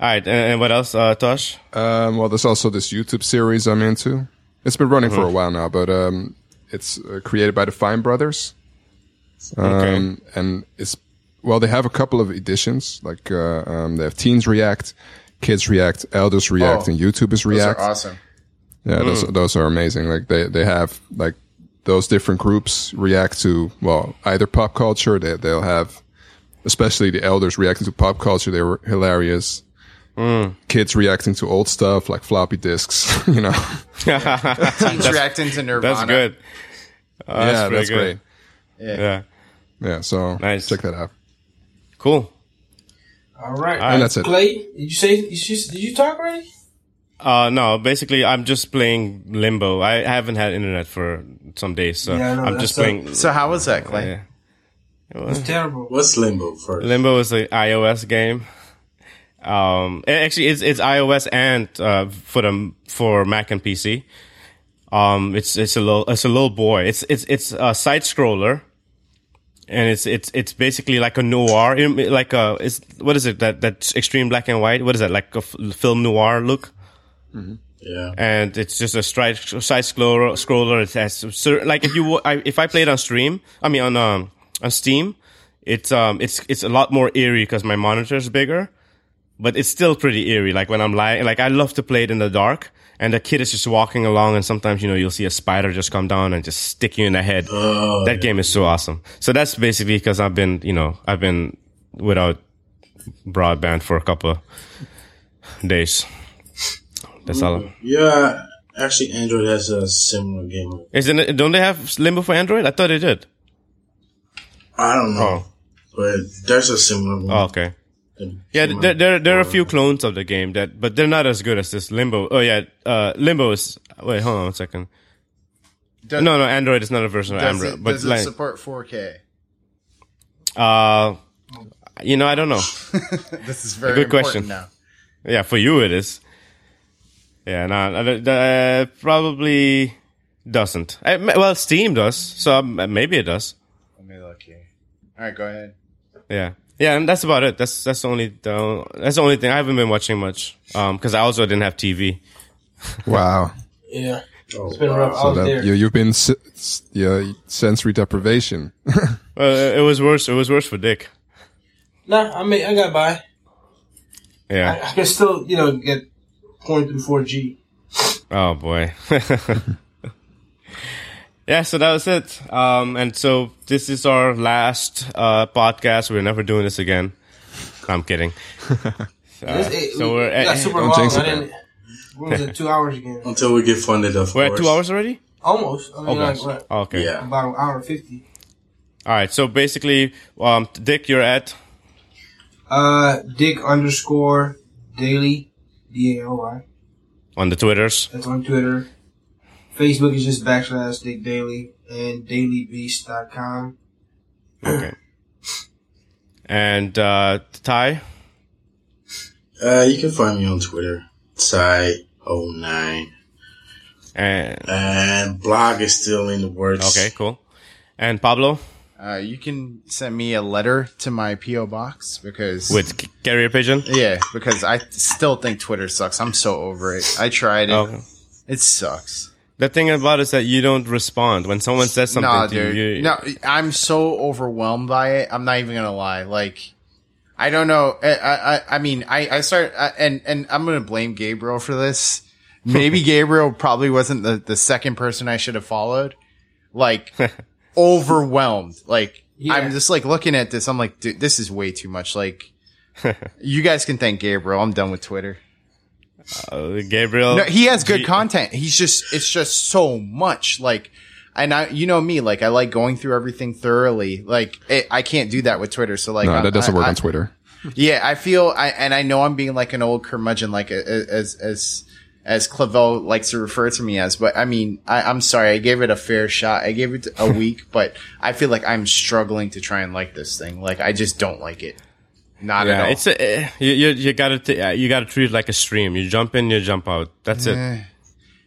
All right. And, and what else, uh, Tosh? Um, well, there's also this YouTube series I'm into. It's been running for a while now, but um, it's uh, created by the Fine Brothers. Um, And it's well, they have a couple of editions. Like uh, um, they have Teens React, Kids React, Elders React, Oh, and YouTubers Those React. are awesome. Yeah, those those are amazing. Like they they have like those different groups react to well either pop culture. They they'll have especially the elders reacting to pop culture. They were hilarious. Kids reacting to old stuff like floppy disks. You know, Teens reacting to Nirvana. That's good. Oh, that's yeah, pretty that's good. great. Yeah. Yeah, so Nice. check that out. Cool. All right. And that's it. Clay, did you say, did you, did you talk already? Uh, no, basically, I'm just playing Limbo. I haven't had internet for some days, so Yeah, I know, I'm just so- playing. So how was that, Clay? yeah. It's terrible. what's limbo first? Limbo is an iOS game. Um, it- actually, it's it's iOS and uh, for the for Mac and PC. Um, it's it's a little it's a little boy. It's it's it's a side scroller, and it's it's it's basically like a noir, like a it's what is it that that extreme black and white? What is that like a f- film noir look? Yeah. and it's just a stride, side scroller. Scroller. It has like if you I, if I play it on stream, I mean on um on Steam, it's um it's it's a lot more eerie because my monitor is bigger, but it's still pretty eerie. Like when I'm lying, like I love to play it in the dark, and the kid is just walking along, and sometimes you know you'll see a spider just come down and just stick you in the head. Oh, that game is so awesome. So that's basically because I've been you know I've been without broadband for a couple of days. That's all. yeah. Actually, Android has a similar game. Isn't it? Don't they have Limbo for Android? I thought they did. I don't know, Oh, but there's a similar one. oh okay. Yeah, there, there there are a few clones of the game that, but they're not as good as this Limbo. Oh yeah, uh, Limbo is. Wait, hold on one second. Does, No, no, Android is not a version of does Android, it, but does it like, support 4K? uh, you know, I don't know. This is very good important question. now. Yeah, for you it is. Yeah, no, uh, uh, probably doesn't. Uh, well, Steam does, so um, maybe it does. Let me look here. All right, go ahead. Yeah, yeah, and that's about it. That's that's the only the, that's the only thing. I haven't been watching much, um, because I also didn't have TV. Wow. Yeah. Oh, It's been rough. So that there. you, you've been s- s- yeah, sensory deprivation. Uh, it was worse. It was worse for Dick. Nah, I mean, I got by. Yeah. I, I can still, you know, get point through 4G. Oh boy. yeah, so that was it. Um, and so this is our last uh, podcast. We're never doing this again. I'm kidding. Uh, It's- so we're we got at, super long. I didn't. What was it? Two hours again. Until we get funded, of we're course. at two hours already. Almost. I mean, Oh like, gosh. Oh, okay. Yeah. about an hour fifty. All right. So basically, um, Dick, you're at Uh, Dick underscore daily, D A L Y. on the Twitters. That's on Twitter. Facebook is just backslash Dick Daily and dailybeast.com. Okay. And uh, Ty. Uh, you can find me on Twitter, Ty09. And And blog is still in the works. okay, cool. And Pablo Uh, you can send me a letter to my PO box because with C- Carrier Pigeon. yeah, because I still think Twitter sucks. I'm so over it. I tried it. Okay. It sucks. The thing about it is that you don't respond when someone says something Nah, to dude. you. you No, I'm so overwhelmed by it. I'm not even gonna lie. Like, I don't know. I, I, I mean, I, I start, I, and, and I'm gonna blame Gabriel for this. Maybe Gabriel probably wasn't the, the second person I should have followed. Like, overwhelmed. Like, Yeah. I'm just like looking at this. I'm like, dude, this is way too much. Like, you guys can thank Gabriel. I'm done with Twitter. Uh, Gabriel. No, he has good G- content. He's just, it's just so much. Like, and I, you know me, like I like going through everything thoroughly. Like, it, I can't do that with Twitter. So like, no, that doesn't I- work I- on Twitter. Yeah, I feel, I, and I know I'm being like an old curmudgeon, like a- a- as, as, as Clavel likes to refer to me as, but I mean, I, I'm sorry. I gave it a fair shot. I gave it a week, but I feel like I'm struggling to try and like this thing. Like, I just don't like it. Not at all. it's a, eh, you, you, you gotta, t- uh, you gotta treat it like a stream. You jump in, you jump out. That's it. And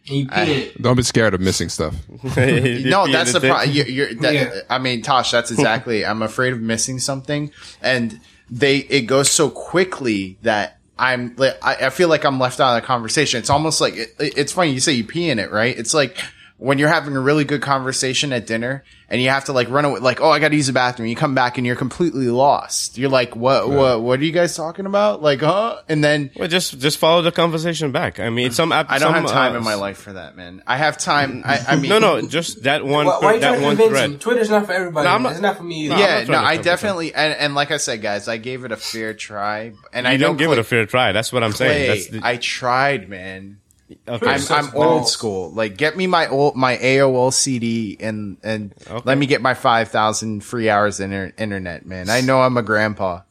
you pee it. Don't be scared of missing stuff. no, that's the problem. You, you're, that, Yeah. I mean, Tosh, that's exactly. I'm afraid of missing something, and they it goes so quickly that I'm. like, I, I feel like I'm left out of the conversation. It's almost like it, it's funny. You say you pee in it, right? It's like when you're having a really good conversation at dinner and you have to like run away, like, oh, I got to use the bathroom. You come back and you're completely lost. You're like, what, what, what are you guys talking about? Like, huh? And then Well, just, just follow the conversation back. I mean, some, app- I don't some, have time uh, in my life for that, man. I have time. I, I mean, No, no, just that one, Why, why are you trying that to one convince him? Twitter's not for everybody. No, I'm not- it's not for me either. Yeah, not no, I definitely, and, and like I said, guys, I gave it a fair try, and I You know don't give it a fair try. That's what I'm saying. That's the, I tried, man. Okay. I'm, I'm old school. Like, get me my old my AOL CD and and Okay. let me get my five thousand free hours inter- internet, man. I know I'm a grandpa.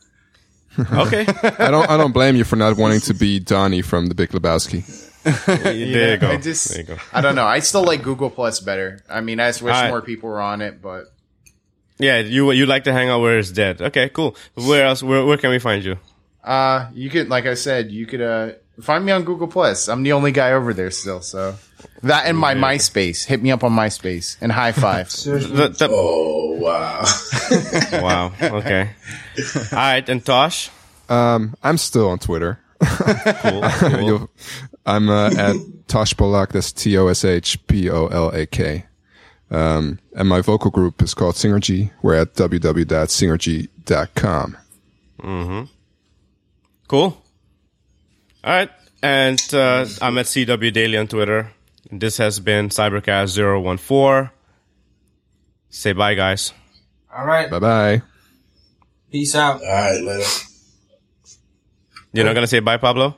okay. I don't. I don't blame you for not wanting to be Donnie from The Big Lebowski. there you go. I just, there you go. I don't know. I still like Google Plus better. I mean, I just wish I- more people were on it, but Yeah, you, you like to hang out where it's dead. Okay, cool. Where else, where, where can we find you? uh, you could, like I said, you could uh find me on Google Plus. I'm the only guy over there still, so That and my MySpace. Hit me up on MySpace and high five. Seriously. The- the- Oh wow. wow. Okay. All right. And Tosh? Um, I'm still on Twitter. Cool. cool. You'll- I'm uh, at Tosh Polak. That's T O S H P O L A K. Um, and my vocal group is called Synergy. We're at www.synergy.com. Cool. All right. And uh, I'm at CW Daily on Twitter. This has been Cybercast014. Say bye, guys. All right. Bye bye. Peace out. All right, later. You're not going to say bye, Pablo?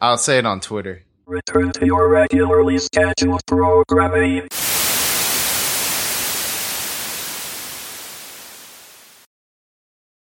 I'll say it on Twitter. Return to your regularly scheduled programming.